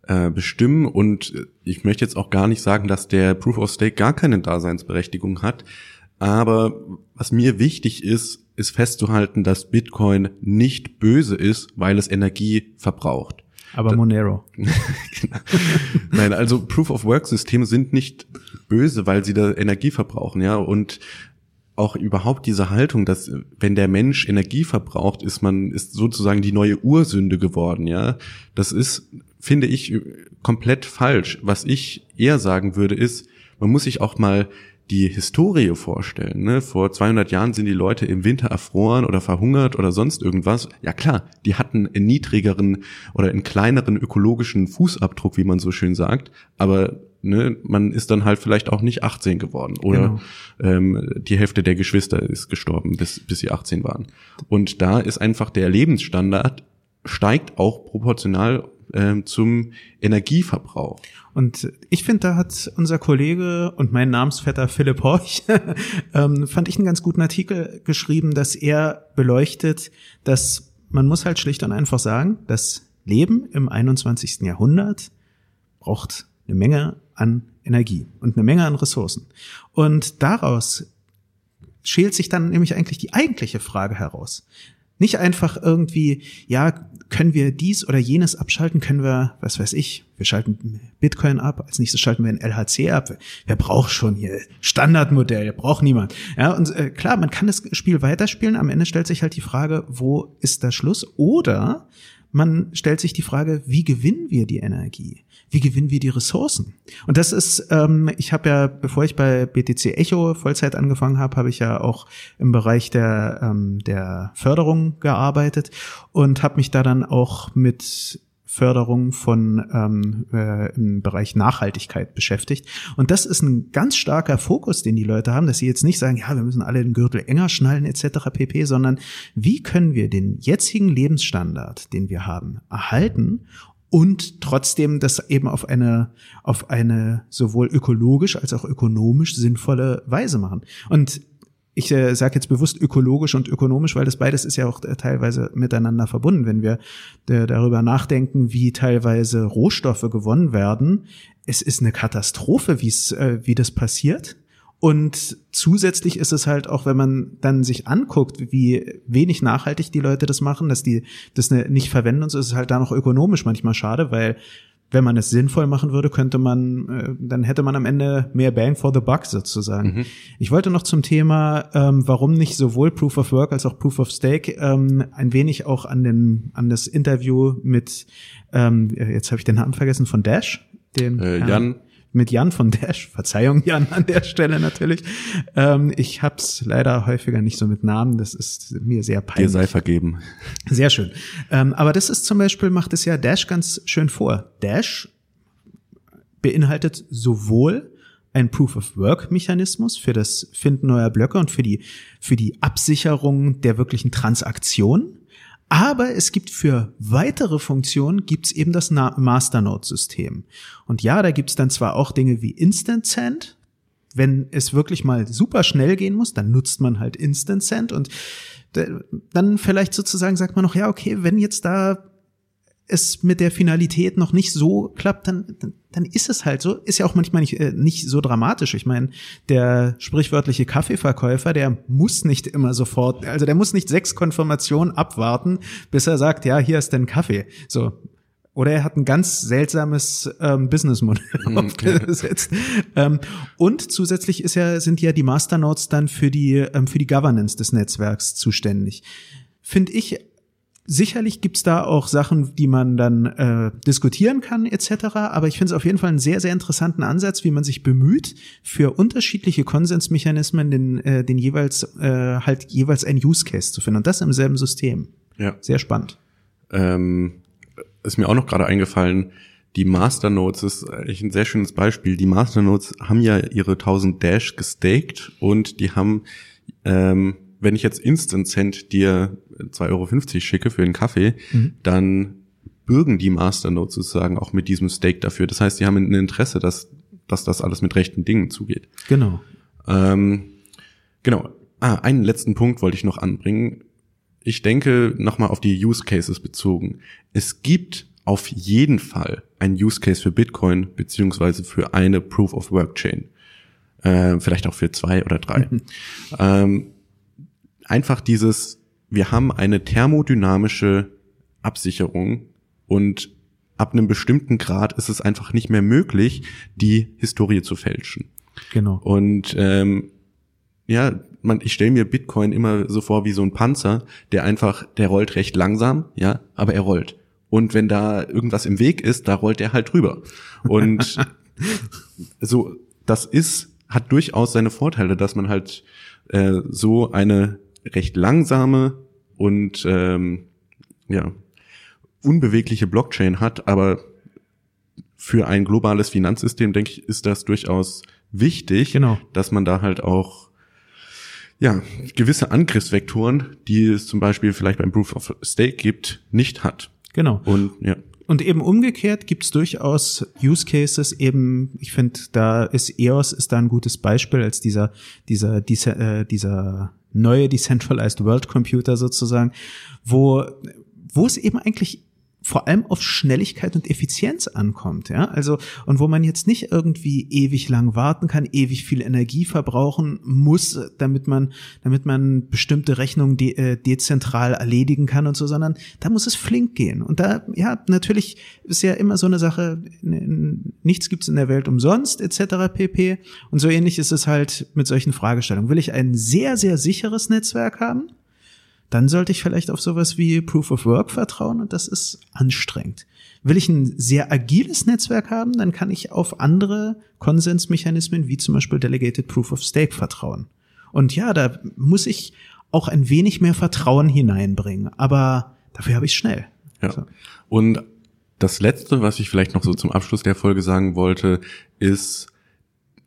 [SPEAKER 1] äh, bestimmen und ich möchte jetzt auch gar nicht sagen, dass der Proof of Stake gar keine Daseinsberechtigung hat. Aber was mir wichtig ist, ist festzuhalten, dass Bitcoin nicht böse ist, weil es Energie verbraucht.
[SPEAKER 2] Aber Monero.
[SPEAKER 1] Nein, also Proof of Work Systeme sind nicht böse, weil sie da Energie verbrauchen, ja, und auch überhaupt diese Haltung, dass wenn der Mensch Energie verbraucht, ist man ist sozusagen die neue Ursünde geworden, ja. Das ist finde ich komplett falsch. Was ich eher sagen würde ist, man muss sich auch mal die Historie vorstellen. Ne? Vor 200 Jahren sind die Leute im Winter erfroren oder verhungert oder sonst irgendwas. Ja klar, die hatten einen niedrigeren oder einen kleineren ökologischen Fußabdruck, wie man so schön sagt. Aber ne, man ist dann halt vielleicht auch nicht 18 geworden oder ähm, die Hälfte der Geschwister ist gestorben, bis, bis sie 18 waren. Und da ist einfach der Lebensstandard steigt auch proportional ähm, zum Energieverbrauch.
[SPEAKER 2] Und ich finde, da hat unser Kollege und mein Namensvetter Philipp Horch, ähm, fand ich einen ganz guten Artikel geschrieben, dass er beleuchtet, dass man muss halt schlicht und einfach sagen, das Leben im 21. Jahrhundert braucht eine Menge an Energie und eine Menge an Ressourcen. Und daraus schält sich dann nämlich eigentlich die eigentliche Frage heraus. Nicht einfach irgendwie, ja, können wir dies oder jenes abschalten, können wir, was weiß ich, wir schalten Bitcoin ab, als nächstes schalten wir ein LHC ab. Wer braucht schon hier Standardmodell, braucht niemand. Ja, und äh, klar, man kann das Spiel weiterspielen, am Ende stellt sich halt die Frage, wo ist der Schluss? Oder man stellt sich die Frage, wie gewinnen wir die Energie? Wie gewinnen wir die Ressourcen? Und das ist, ähm, ich habe ja, bevor ich bei BTC Echo Vollzeit angefangen habe, habe ich ja auch im Bereich der, ähm, der Förderung gearbeitet und habe mich da dann auch mit Förderung von ähm, äh, im Bereich Nachhaltigkeit beschäftigt. Und das ist ein ganz starker Fokus, den die Leute haben, dass sie jetzt nicht sagen, ja, wir müssen alle den Gürtel enger schnallen etc. pp, sondern wie können wir den jetzigen Lebensstandard, den wir haben, erhalten und trotzdem das eben auf eine, auf eine sowohl ökologisch als auch ökonomisch sinnvolle Weise machen. Und ich äh, sage jetzt bewusst ökologisch und ökonomisch, weil das beides ist ja auch äh, teilweise miteinander verbunden. Wenn wir äh, darüber nachdenken, wie teilweise Rohstoffe gewonnen werden, es ist eine Katastrophe, wie es, äh, wie das passiert. Und zusätzlich ist es halt auch, wenn man dann sich anguckt, wie wenig nachhaltig die Leute das machen, dass die das ne, nicht verwenden und so, ist es halt da noch ökonomisch manchmal schade, weil wenn man es sinnvoll machen würde, könnte man, äh, dann hätte man am Ende mehr Bang for the Buck sozusagen. Mhm. Ich wollte noch zum Thema, ähm, warum nicht sowohl Proof of Work als auch Proof of Stake, ähm, ein wenig auch an den, an das Interview mit, ähm, jetzt habe ich den Namen vergessen, von Dash, den
[SPEAKER 1] äh, Jan
[SPEAKER 2] mit Jan von Dash. Verzeihung, Jan, an der Stelle natürlich. Ähm, ich hab's leider häufiger nicht so mit Namen. Das ist mir sehr peinlich.
[SPEAKER 1] Dir sei vergeben.
[SPEAKER 2] Sehr schön. Ähm, aber das ist zum Beispiel, macht es ja Dash ganz schön vor. Dash beinhaltet sowohl ein Proof-of-Work-Mechanismus für das Finden neuer Blöcke und für die, für die Absicherung der wirklichen Transaktion aber es gibt für weitere Funktionen gibt's eben das Masternode-System. Und ja, da gibt's dann zwar auch Dinge wie Instant Send. Wenn es wirklich mal super schnell gehen muss, dann nutzt man halt Instant Send und dann vielleicht sozusagen sagt man noch, ja, okay, wenn jetzt da es mit der Finalität noch nicht so klappt, dann, dann, dann ist es halt so. Ist ja auch manchmal nicht, äh, nicht so dramatisch. Ich meine, der sprichwörtliche Kaffeeverkäufer, der muss nicht immer sofort, also der muss nicht sechs Konfirmationen abwarten, bis er sagt, ja, hier ist dein Kaffee. So. Oder er hat ein ganz seltsames ähm, Businessmodell mhm, aufgesetzt. ähm, und zusätzlich ist ja, sind ja die Masternodes dann für die, ähm, für die Governance des Netzwerks zuständig. Finde ich Sicherlich gibt's da auch Sachen, die man dann äh, diskutieren kann etc. Aber ich finde es auf jeden Fall einen sehr, sehr interessanten Ansatz, wie man sich bemüht, für unterschiedliche Konsensmechanismen den, äh, den jeweils äh, halt jeweils ein Use Case zu finden und das im selben System.
[SPEAKER 1] Ja.
[SPEAKER 2] Sehr spannend.
[SPEAKER 1] Ähm, ist mir auch noch gerade eingefallen, die Masternodes ist eigentlich ein sehr schönes Beispiel. Die Masternodes haben ja ihre 1000 Dash gestaked und die haben ähm, wenn ich jetzt Instant Cent dir 2,50 Euro schicke für einen Kaffee, mhm. dann bürgen die Masternodes sozusagen auch mit diesem Stake dafür. Das heißt, die haben ein Interesse, dass, dass das alles mit rechten Dingen zugeht.
[SPEAKER 2] Genau.
[SPEAKER 1] Ähm, genau. Ah, einen letzten Punkt wollte ich noch anbringen. Ich denke nochmal auf die Use Cases bezogen. Es gibt auf jeden Fall ein Use Case für Bitcoin beziehungsweise für eine Proof of Work Chain. Äh, vielleicht auch für zwei oder drei. Ähm, einfach dieses, wir haben eine thermodynamische Absicherung und ab einem bestimmten Grad ist es einfach nicht mehr möglich, die Historie zu fälschen.
[SPEAKER 2] Genau.
[SPEAKER 1] Und ähm, ja, man, ich stelle mir Bitcoin immer so vor wie so ein Panzer, der einfach, der rollt recht langsam, ja, aber er rollt. Und wenn da irgendwas im Weg ist, da rollt er halt drüber. Und so, das ist, hat durchaus seine Vorteile, dass man halt äh, so eine recht langsame und ähm, ja unbewegliche Blockchain hat, aber für ein globales Finanzsystem, denke ich, ist das durchaus wichtig,
[SPEAKER 2] genau.
[SPEAKER 1] dass man da halt auch ja, gewisse Angriffsvektoren, die es zum Beispiel vielleicht beim Proof of Stake gibt, nicht hat.
[SPEAKER 2] Genau.
[SPEAKER 1] Und ja.
[SPEAKER 2] Und eben umgekehrt gibt es durchaus Use Cases eben, ich finde, da ist EOS ist da ein gutes Beispiel als dieser, dieser, dieser, äh, dieser neue Decentralized World Computer sozusagen, wo, wo es eben eigentlich vor allem auf Schnelligkeit und Effizienz ankommt, ja. Also, und wo man jetzt nicht irgendwie ewig lang warten kann, ewig viel Energie verbrauchen muss, damit man, damit man bestimmte Rechnungen de äh, dezentral erledigen kann und so, sondern da muss es flink gehen. Und da, ja, natürlich ist ja immer so eine Sache, nichts gibt's in der Welt umsonst, etc. pp. Und so ähnlich ist es halt mit solchen Fragestellungen. Will ich ein sehr, sehr sicheres Netzwerk haben? Dann sollte ich vielleicht auf sowas wie Proof of Work vertrauen und das ist anstrengend. Will ich ein sehr agiles Netzwerk haben, dann kann ich auf andere Konsensmechanismen wie zum Beispiel Delegated Proof of Stake vertrauen. Und ja, da muss ich auch ein wenig mehr Vertrauen hineinbringen, aber dafür habe ich schnell.
[SPEAKER 1] Ja. So. Und das letzte, was ich vielleicht noch so zum Abschluss der Folge sagen wollte, ist,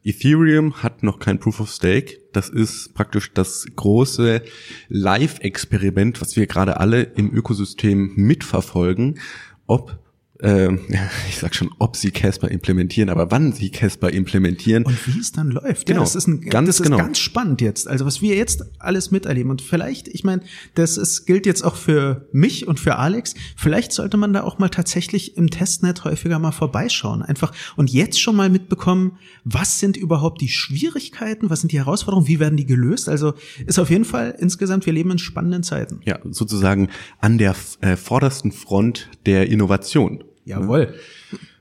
[SPEAKER 1] Ethereum hat noch kein Proof of Stake. Das ist praktisch das große Live-Experiment, was wir gerade alle im Ökosystem mitverfolgen, ob ähm, ich sag schon, ob sie Casper implementieren, aber wann sie Casper implementieren.
[SPEAKER 2] Und wie es dann läuft.
[SPEAKER 1] Genau,
[SPEAKER 2] Ja, das ist, ein,
[SPEAKER 1] ganz
[SPEAKER 2] das ist
[SPEAKER 1] genau.
[SPEAKER 2] ganz spannend jetzt. Also was wir jetzt alles miterleben. Und vielleicht, ich meine, das ist, gilt jetzt auch für mich und für Alex. Vielleicht sollte man da auch mal tatsächlich im Testnet häufiger mal vorbeischauen. Einfach und jetzt schon mal mitbekommen, was sind überhaupt die Schwierigkeiten, was sind die Herausforderungen, wie werden die gelöst. Also ist auf jeden Fall insgesamt, wir leben in spannenden Zeiten.
[SPEAKER 1] Ja, sozusagen an der äh, vordersten Front der Innovation.
[SPEAKER 2] Jawohl.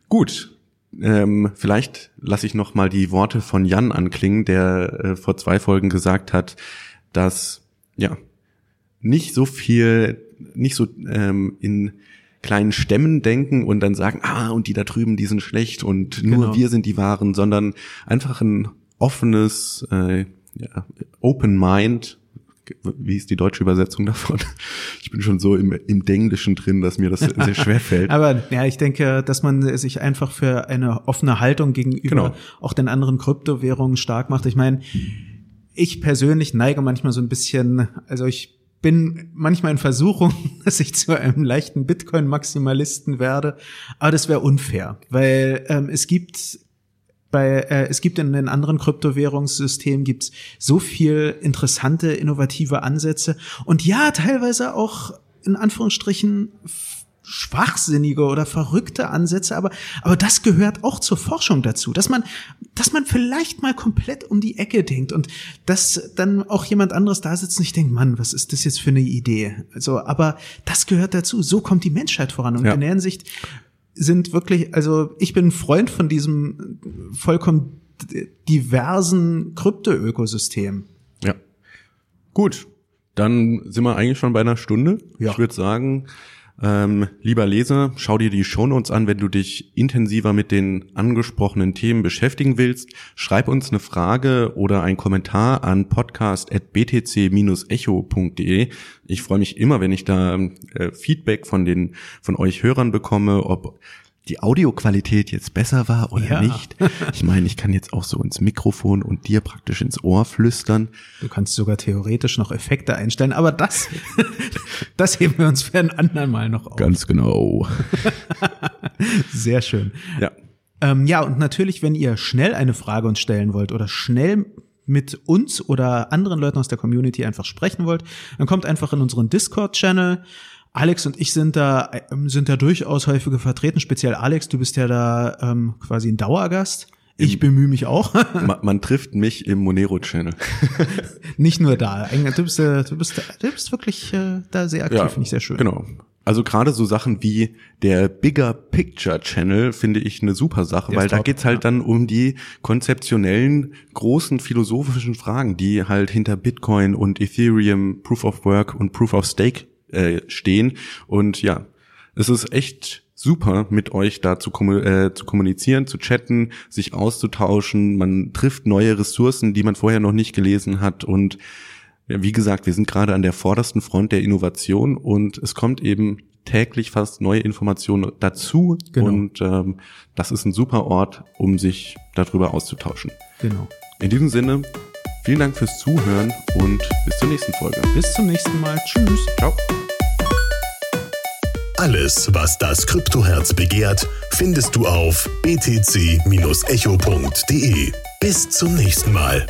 [SPEAKER 1] Gut. Ähm, vielleicht lasse ich noch mal die Worte von Jan anklingen, der äh, vor zwei Folgen gesagt hat, dass ja nicht so viel, nicht so ähm, in kleinen Stämmen denken und dann sagen, ah, und die da drüben, die sind schlecht und nur
[SPEAKER 2] Genau.
[SPEAKER 1] wir sind die Wahren, sondern einfach ein offenes, äh, ja, Open Mind. Wie ist die deutsche Übersetzung davon? Ich bin schon so im, im Denglischen drin, dass mir das sehr schwer fällt.
[SPEAKER 2] Aber ja, ich denke, dass man sich einfach für eine offene Haltung gegenüber
[SPEAKER 1] Genau.
[SPEAKER 2] auch den anderen Kryptowährungen stark macht. Ich meine, ich persönlich neige manchmal so ein bisschen, also ich bin manchmal in Versuchung, dass ich zu einem leichten Bitcoin-Maximalisten werde, aber das wäre unfair, weil ähm, es gibt bei äh, es gibt in den anderen Kryptowährungssystemen gibt's so viel interessante innovative Ansätze und ja teilweise auch in Anführungsstrichen schwachsinnige oder verrückte Ansätze, aber aber das gehört auch zur Forschung dazu, dass man dass man vielleicht mal komplett um die Ecke denkt und dass dann auch jemand anderes da sitzt und ich denke, Mann, was ist das jetzt für eine Idee? Also, aber das gehört dazu. So kommt die Menschheit voran und
[SPEAKER 1] Ja.
[SPEAKER 2] in der Hinsicht sind wirklich, also ich bin ein Freund von diesem vollkommen diversen Krypto-Ökosystem.
[SPEAKER 1] Ja. Gut, dann sind wir eigentlich schon bei einer Stunde.
[SPEAKER 2] Ja.
[SPEAKER 1] Ich würde sagen, ähm, lieber Leser, schau dir die Shownotes an, wenn du dich intensiver mit den angesprochenen Themen beschäftigen willst. Schreib uns eine Frage oder einen Kommentar an podcast.btc-echo.de. Ich freue mich immer, wenn ich da äh, Feedback von den von euch Hörern bekomme, ob die Audioqualität jetzt besser war oder
[SPEAKER 2] Ja.
[SPEAKER 1] nicht. Ich meine, ich kann jetzt auch so ins Mikrofon und dir praktisch ins Ohr flüstern.
[SPEAKER 2] Du kannst sogar theoretisch noch Effekte einstellen, aber das, das heben wir uns für ein andermal noch auf.
[SPEAKER 1] Ganz genau.
[SPEAKER 2] Sehr schön.
[SPEAKER 1] Ja.
[SPEAKER 2] Ähm, ja, und natürlich, wenn ihr schnell eine Frage uns stellen wollt oder schnell mit uns oder anderen Leuten aus der Community einfach sprechen wollt, dann kommt einfach in unseren Discord-Channel. Alex und ich sind da, ähm, sind da durchaus häufiger vertreten. Speziell Alex, du bist ja da ähm, quasi ein Dauergast. Ich bemühe mich auch.
[SPEAKER 1] Man, man trifft mich im Monero-Channel.
[SPEAKER 2] Nicht nur da. Du bist, äh, du bist, du bist wirklich äh, da sehr aktiv, finde ich sehr schön.
[SPEAKER 1] Genau. Also gerade so Sachen wie der Bigger Picture Channel finde ich eine super Sache,
[SPEAKER 2] Der
[SPEAKER 1] weil da geht's halt
[SPEAKER 2] ja.
[SPEAKER 1] dann um die konzeptionellen, großen philosophischen Fragen, die halt hinter Bitcoin und Ethereum, Proof of Work und Proof of Stake äh, stehen. Und ja, es ist echt super, mit euch da zu, äh, zu kommunizieren, zu chatten, sich auszutauschen. Man trifft neue Ressourcen, die man vorher noch nicht gelesen hat und ja, wie gesagt, wir sind gerade an der vordersten Front der Innovation und es kommt eben täglich fast neue Informationen dazu
[SPEAKER 2] Genau.
[SPEAKER 1] und ähm, das ist ein super Ort, um sich darüber auszutauschen.
[SPEAKER 2] Genau.
[SPEAKER 1] In diesem Sinne, vielen Dank fürs Zuhören und bis zur nächsten Folge.
[SPEAKER 2] Bis zum nächsten Mal. Tschüss.
[SPEAKER 1] Ciao.
[SPEAKER 3] Alles, was das Kryptoherz begehrt, findest du auf btc-echo.de. Bis zum nächsten Mal.